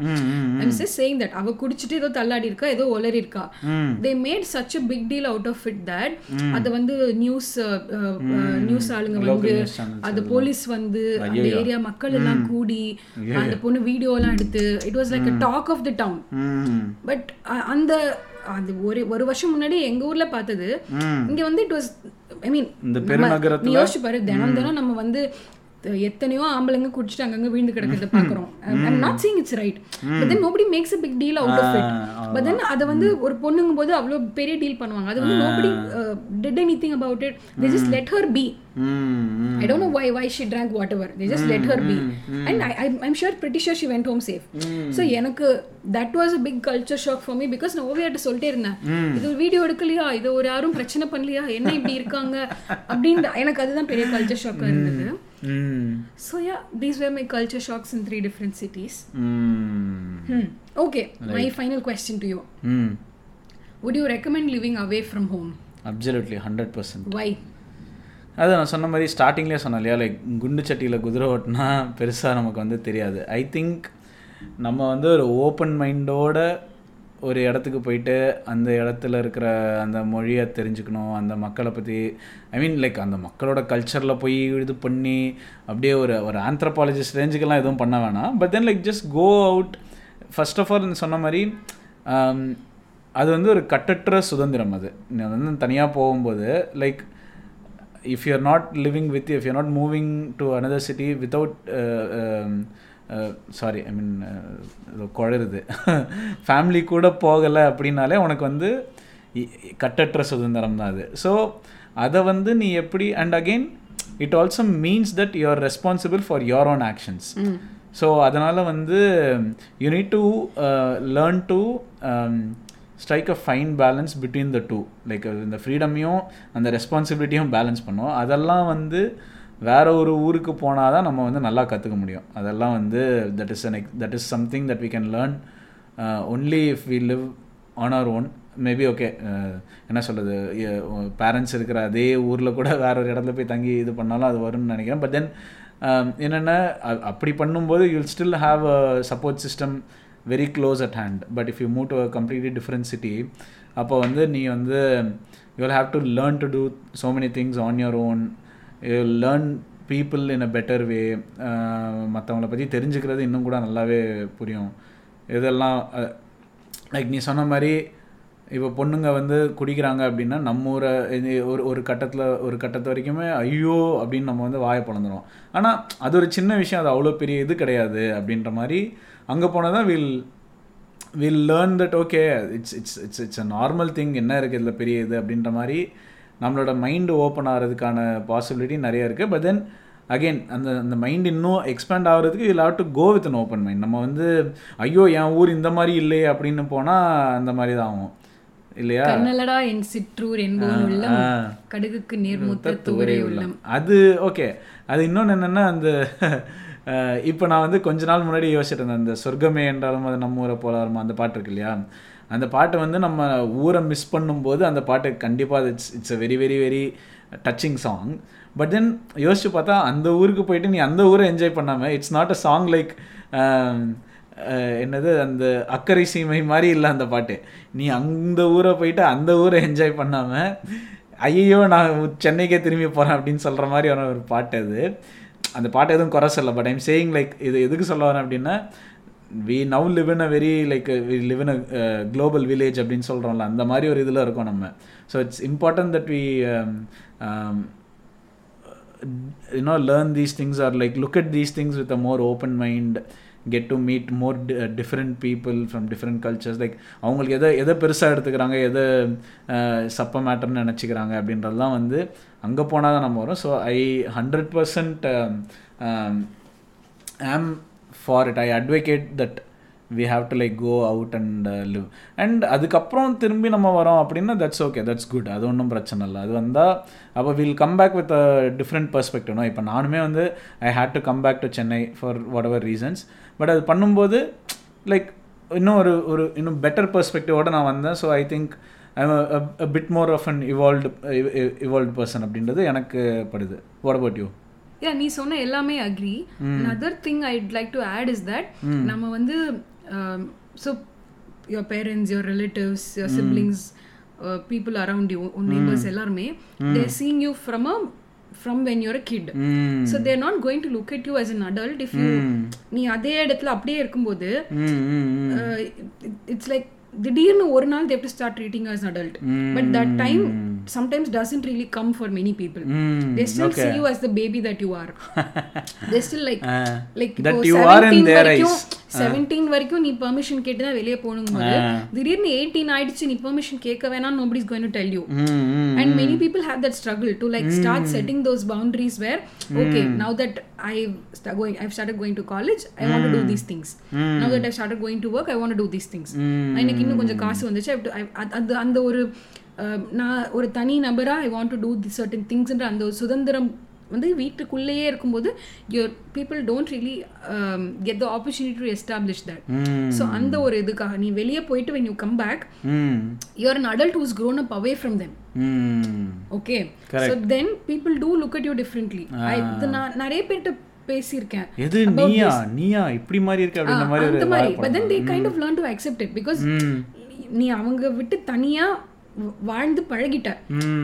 Speaker 2: ஐம் ஜஸ்ட் சேயிங் தட் அவ குடிச்சிட்டு ஏதோ தள்ளாடி இருக்கா ஏதோ ஒளரி இருக்கா they made such a big deal out of it that அது வந்து நியூஸ் நியூஸ் ஆளுங்க வந்து அது போலீஸ் வந்து அந்த ஏரியா மக்கள் எல்லாம் கூடி அந்த பொண்ணு வீடியோ எல்லாம் எடுத்து it was like a talk of the town but அந்த அது ஒரு ஒரு வருஷம் முன்னாடி எங்க ஊர்ல பார்த்தது. இங்க வந்து இட் வாஸ் ஐ மீன்
Speaker 3: இந்த பெருநகரத்துல-
Speaker 2: யோசிச்சு பாரு தினம் தினம் நம்ம வந்து எத்தனையோ ஆம்பளைங்க குடிச்சிட்டு அங்கங்க வீழ்ந்து கிடக்கிறத பாக்குறோம். I'm not seeing it's right but then nobody makes a big deal out of it but then அதை வந்து ஒரு பொண்ணுங்கும் போது அவ்வளோ பெரிய டீல் பண்ணுவாங்க. அது வந்து nobody did anything about it they just let her be
Speaker 3: hmm
Speaker 2: I don't know why why she drank whatever. They just let her be. And I, I, I'm sure, pretty sure she went home safe. So எனக்கு that was a big culture shock for me because நான் ஓவியாட்ட சொல்லிட்டே இருந்தேன். இது ஒரு video எடுக்கலையா? இது ஒரு யாரும் பிரச்சனை பண்ணலையா? என்ன இப்படி இருக்காங்க? அப்படின்னு எனக்கு அதுதான் பெரிய கல்ச்சர் ஷாக்காக இருந்தது. So yeah these were my culture shocks in three different cities
Speaker 3: hmm
Speaker 2: okay my final question to you
Speaker 3: hmm
Speaker 2: would you recommend living away from home?
Speaker 3: Absolutely hundred percent
Speaker 2: why?
Speaker 3: அது நான் சொன்ன மாதிரி ஸ்டார்டிங்லேயே சொன்னேன் இல்லையா? Like குண்டு சட்டியில் குதிரை ஓட்டினா பெருசாக நமக்கு வந்து தெரியாது. ஐ திங்க் நம்ம வந்து ஒரு ஓப்பன் மைண்டோட ஒரு இடத்துக்கு போயிட்டு அந்த இடத்துல இருக்கிற அந்த மொழியை தெரிஞ்சுக்கணும் அந்த மக்களை பற்றி ஐ மீன் லைக் அந்த மக்களோட கல்ச்சரில் போய் இது பண்ணி அப்படியே ஒரு ஒரு ஆந்த்ரபாலஜிஸ்ட் ரேஞ்சுக்கெல்லாம் எதுவும் பண்ண வேணாம். But then like just go out first of all சொன்ன மாதிரி um, அது வந்து ஒரு கட்டற்ற சுதந்திரம் அது. வந்து தனியாக போகும்போது like if you are not living with if you not moving to another city without sorry I mean குழருது. Family கூட போகலை அப்படின்னாலே உனக்கு வந்து கட்டற்ற சுதந்திரம் தான் அது. ஸோ அதை வந்து நீ எப்படி and again it also means that you are responsible for your own actions so அதனால் வந்து you need to learn to strike a fine balance between the two like இந்த ஃப்ரீடமையும் அந்த ரெஸ்பான்சிபிலிட்டியும் பேலன்ஸ் பண்ணும். அதெல்லாம் வந்து வேறு ஒரு ஊருக்கு போனால் தான் நம்ம வந்து நல்லா கற்றுக்க முடியும். அதெல்லாம் வந்து that is an that is something that we can learn only if we live on our own maybe okay என்ன சொல்கிறது பேரண்ட்ஸ் இருக்கிற அதே ஊரில் கூட வேற ஒரு இடத்துல போய் தங்கி இது பண்ணாலும் அது வரும்னு நினைக்கிறேன். பட் தென் என்னென்ன அப்படி பண்ணும்போது you'll still have a support system very close at hand but if you move to a completely different city அப்போ வந்து நீ வந்து you will have to learn to do so many things on your own learn people in a better way மற்றவங்கள பற்றி தெரிஞ்சுக்கிறது இன்னும் கூட நல்லாவே புரியும். இதெல்லாம் லைக் நீ சொன்ன மாதிரி இப்போ பொண்ணுங்க வந்து குடிக்கிறாங்க அப்படின்னா நம்ம ஊரை இது ஒரு ஒரு கட்டத்தில் ஒரு கட்டத்து வரைக்குமே ஐயோ அப்படின்னு நம்ம வந்து வாயை பிளந்துடும் ஆனால் அது ஒரு சின்ன விஷயம் அது அவ்வளோ பெரிய இது கிடையாது அப்படின்ற மாதிரி அங்கே போனால் தான் will will learn that okay it's it's it's it's a normal thing என்ன இருக்குது இதில் பெரிய இது அப்படின்ற மாதிரி நம்மளோட மைண்டு ஓப்பன் ஆகிறதுக்கான பாசிபிலிட்டி நிறைய இருக்குது பட் தென் அகெயின் அந்த அந்த மைண்ட் இன்னும் எக்ஸ்பேண்ட் ஆகிறதுக்கு you have to go with an open mind நம்ம வந்து ஐயோ என் ஊர் இந்த மாதிரி இல்லையே அப்படின்னு போனால் அந்த மாதிரி தான் ஆகும். இல்லையா?
Speaker 2: கண்ணலடா என் சிற்றூர் உள்ளம். கடுகுக்கு நேர்மூத்த உள்ளம்.
Speaker 3: அது ஓகே அது இன்னொன்று என்னென்னா அந்த இப்போ நான் வந்து கொஞ்ச நாள் முன்னாடி யோசிச்சுட்டு இருந்தேன். அந்த சொர்க்கமே என்றாலும் அது நம்ம ஊரை போல வருமா? அந்த பாட்டு இருக்கு இல்லையா? அந்த பாட்டை வந்து நம்ம ஊரை மிஸ் பண்ணும்போது அந்த பாட்டு கண்டிப்பாக it's it's a very very very touching song but then யோசிச்சு பார்த்தா அந்த ஊருக்கு போயிட்டு நீ அந்த ஊரை என்ஜாய் பண்ணாமல் it's not a song like என்னது அந்த அக்கறை சீமை மாதிரி இல்லை அந்த பாட்டு. நீ அந்த ஊரை போயிட்டு அந்த ஊரை என்ஜாய் பண்ணாமல் ஐயோ நான் சென்னைக்கே திரும்பி போகிறேன் அப்படின்னு சொல்கிற மாதிரியான ஒரு பாட்டு அது. அந்த பாட்டு எதுவும் குறை சொல்ல பட் ஐம் சேயிங் லைக் இது எதுக்கு சொல்ல வரேன் அப்படின்னா we now live in a very like we live in a global village அப்படின்னு சொல்கிறோம்ல அந்த மாதிரி ஒரு இதில் இருக்கோம் நம்ம. So it's important that we you know learn these things or like look at these things with a more open mind get to meet more different people from different cultures like அவங்களுக்கு எதை எதை பெருசாக எடுத்துக்கிறாங்க எதை uh, சப்ப மேட்டர்னு நினச்சிக்கிறாங்க அப்படின்றதுலாம் வந்து அங்கே போனால் தான் நம்ம வரும். So I hundred percent am for it I advocate that we have to like go out and live and அதுக்கப்புறம் திரும்பி நம்ம வரோம் அப்படின்னா தட்ஸ் ஓகே தட்ஸ் குட் அது ஒன்றும் பிரச்சனை இல்லை. அது வந்தால் அப்போ will come back with a different பெர்ஸ்பெக்டிவ்னோ இப்போ நானுமே வந்து I hate to come back to Chennai for whatever reasons but அது பண்ணும்போது லைக் இன்னும் ஒரு ஒரு இன்னும் பெட்டர் பெர்ஸ்பெக்டிவோடு நான் வந்தேன். So I think bit more of an evolved evolved person அப்படின்றது எனக்கு படுது. வாட் அபவுட் யூ
Speaker 2: யா நீ சொன்ன எல்லாமே agree other thing I'd like to add is that நம்ம வந்து so your parents your relatives your siblings people around you உன் neighbours எல்லாருமே they're seeing you from a from when you're a kid so they're not going to look at you as an adult if you நீ அதே இடத்துல அப்படியே இருக்கும்போது it's like திடீர்னு ஒரு நாள் they've to start treating as adult but that time sometimes doesn't really come for many people they still see you as the baby that you are they still like like
Speaker 3: That you are in
Speaker 2: 17
Speaker 3: their
Speaker 2: வரைக்கும்
Speaker 3: eyes.
Speaker 2: 17 வரைக்கும் நீ permission கேட்டு தான் வெளியே போகணும்போது திடீர்னு 18 ஆயிடுச்சு நீ permission கேட்க வேணாம் to tell you and many people have that struggle to like start setting those boundaries where okay now that i've sta- going i've started going to college i want to do these things now that i've started going to work i want to do these things எனக்கு இன்னும் கொஞ்சம் காசு வந்துச்சு அது- அந்த ஒரு நான் ஒரு தனி நபரா I want to do the certain திங்ஸ்ன்ற அந்த ஒரு சுதந்திரம் வந்து வீட்டுக்குள்ளேயே இருக்கும்போது your people don't really get the opportunity to establish that so அந்த ஒரு இதுக்காக நீ வெளியே போயிட்டு when you come back you're an adult who's grown up away from them. Okay so then people do look at you differently இது நான் நிறைய பேர்கிட்ட பேசியிருக்கேன்.
Speaker 3: எது நீயா? நீயா? இப்படி மாதிரி இருக்க அப்படின்ற மாதிரி
Speaker 2: அந்த மாதிரி. But then they kind of learn to accept it because நீ அவங்க விட்டு தனியா வாழ்ந்து பழகிட்ட.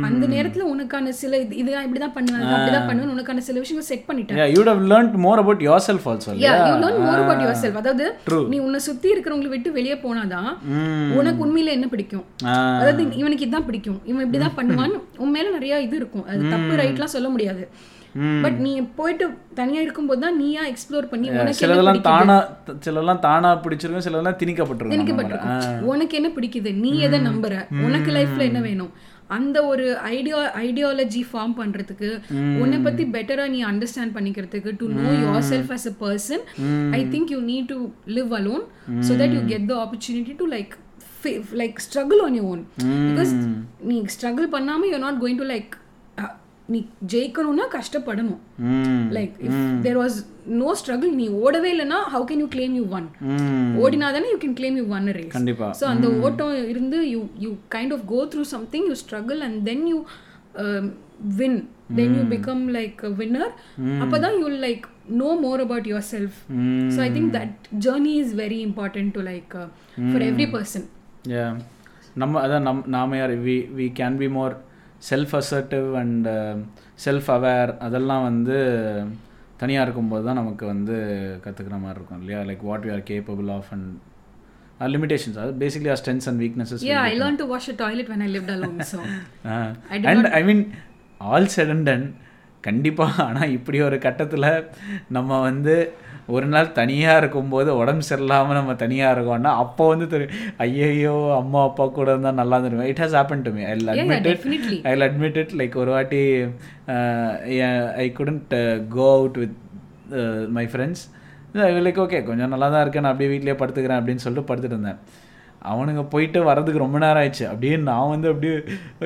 Speaker 2: அந்த நேரத்துல உனக்கான சில இது இதுதான் இப்படிதான் பண்ணுவேன் அது அப்படிதான் பண்ணுவேன் உனக்கான சில விஷயங்கள் செட் பண்ணிட்டேன்
Speaker 3: you would have learned more about yourself also
Speaker 2: yeah you learn more about yourself அதாவது நீ உன்னை சுத்தி இருக்கிறவங்களை விட்டு வெளியே போனாதான் உனக்கு உண்மையில என்ன பிடிக்கும்? அதாவது இவனுக்கு இதான் பிடிக்கும். இவன் இப்படிதான் பண்ணுவான் உன் மேல நிறைய இது இருக்கும். அது தப்பு ரைட்லாம் சொல்ல முடியாது. பட் நீ போயிட்டு தனியா இருக்கும்போது தான் நீயா எக்ஸ்ப்ளோர் பண்ணி உனக்கு
Speaker 3: சிலதெல்லாம் தானா சிலதெல்லாம் தானா பிடிச்சிருக்கும் சிலதெல்லாம் திணிக்கப்பட்டிருக்கும்.
Speaker 2: திணிக்கப்பட்டிருக்கும். உனக்கு என்ன பிடிக்குது? நீ எதை நம்புற? உனக்கு லைஃப்ல என்ன வேணும்? அந்த ஒரு ஐடியா ஐடியாலஜி ஃபார்ம் பண்றதுக்கு உன்னை பத்தி பெட்டரா நீ அண்டர்ஸ்டாண்ட் பண்ணிக்கிறதுக்கு to know yourself as a person I think you need to live alone so that you get the opportunity to like like struggle on you own because நீ struggle பண்ணாம you not going to like நீ ஜெயிக்கணும்னா கஷ்டப்படணும். Like there was no struggle நீ ஓடவே இல்லைன்னா how can you claim you won ஓடினா தானே you can claim you won race so அந்த ஓட்டம் இருந்து you you kind of go through something you struggle and then you win then you become like winner அப்போ தான் you like know more about yourself so I think that journey is very important to like for every person
Speaker 3: yeah. நம்ம அதான் நம் நாம யார்? We we can be more self assertive and self aware அதெல்லாம் வந்து தனியாக இருக்கும்போது தான் நமக்கு வந்து கற்றுக்கிற மாதிரி இருக்கும் இல்லையா? Like what we are capable of and limitations அது basically our strengths and weaknesses
Speaker 2: Yeah, I learned to wash a toilet when I lived alone. So I did
Speaker 3: and I mean all set and done கண்டிப்பாக ஆனால் இப்படி ஒரு கட்டத்தில் நம்ம வந்து ஒரு நாள் தனியாக இருக்கும்போது உடம்பு சரியில்லாமல் நம்ம தனியாக இருக்கோம்னா அப்போ வந்து தெரியும் ஐயையோ அம்மா அப்பா கூட இருந்தால் நல்லா இருந்துருவேன் it has happen to me I admit it. I admit it like ஒரு வாட்டி I couldn't go out with my friends like okay கொஞ்சம் நல்லா தான் இருக்கேன். நான் அப்படியே வீட்லேயே படுத்துக்கிறேன் அப்படின்னு சொல்லிட்டு படுத்துட்டு இருந்தேன். அவனுங்க போயிட்டு வரதுக்கு ரொம்ப நேரம் ஆயிடுச்சு. அப்படியே நான் வந்து அப்படியே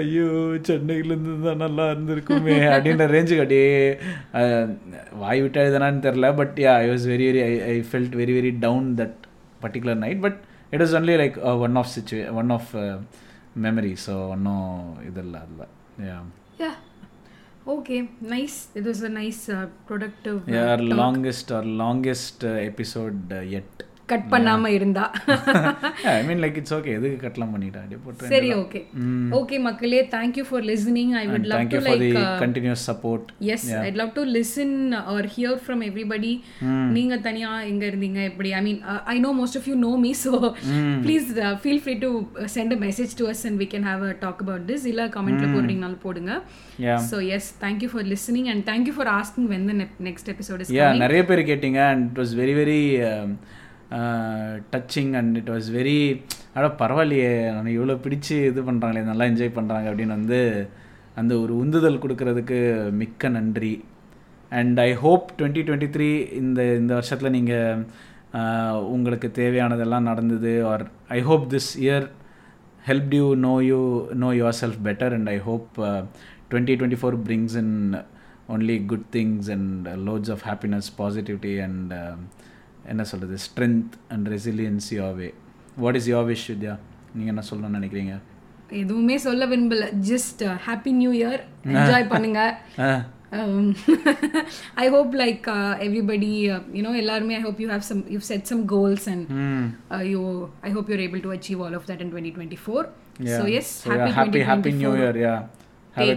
Speaker 3: ஐயோ சென்னையிலேருந்து தான் நல்லா இருந்திருக்குமே அப்படின்ற ரேஞ்சுக்கு அப்படியே வாய் விட்டு எழுதுனான்னு தெரில but yeah I was very very I I felt very very down that particular night but it is only like one of சிச்சுவே one of memory so ஒன்றும் இது இல்லை அதில். Yeah
Speaker 2: was a nice, uh, productive. uh,
Speaker 3: யார்
Speaker 2: talk.
Speaker 3: Longest or longest episode Ed
Speaker 2: cut பண்ணாம இருந்தா.
Speaker 3: I mean like it's okay எதுக்கு கட்டலாம் பண்ணிட்டேன் அப்படியே போட்டு
Speaker 2: சரி ஓகே ஓகே மக்களே thank you for listening I would love to like
Speaker 3: continuous support
Speaker 2: yes I'd love to listen or hear from everybody நீங்க தனியா எங்க இருந்தீங்க? எப்படி? I mean I know most of you know me so please feel free to send a message to us and we can have a talk about this இல்ல கமெண்ட்ல போடுறீங்கனாலும் போடுங்க. So yes thank you for listening and thank you for asking when the next episode
Speaker 3: நிறைய பேர் கேட்டிங்க and it was very very touching and it was very அட பரவாயில்லையே நான் இவ்வளோ பிடிச்சு இது பண்ணுறாங்களே நல்லா என்ஜாய் பண்ணுறாங்க அப்படின்னு வந்து அந்த ஒரு உந்துதல் கொடுக்கறதுக்கு மிக்க நன்றி. And I hope twenty twenty three இந்த இந்த வருஷத்தில் நீங்கள் uh, உங்களுக்கு தேவையானதெல்லாம் நடந்தது or I hope this year help you know you know yourself better and I hope twenty twenty four brings in only good things and lots of happiness positivity and என்ன சொல்கிறது strength and resilience your way what is your wish Vidya நீங்கள் என்ன சொல்லணும்னு நினைக்கிறீங்க
Speaker 2: எதுவுமே சொல்ல விரும்பல just happy new year enjoy பண்ணுங்க um, uh, everybody, uh, you know, எல்லாருமே I hope you have some, you've set some goals and uh, you, I hope you're able to achieve all of that in 2024.
Speaker 3: Yeah.
Speaker 2: So yes,
Speaker 3: So, yeah,
Speaker 2: happy,
Speaker 3: happy, happy
Speaker 2: 2024.
Speaker 3: New Year. Yeah. Have a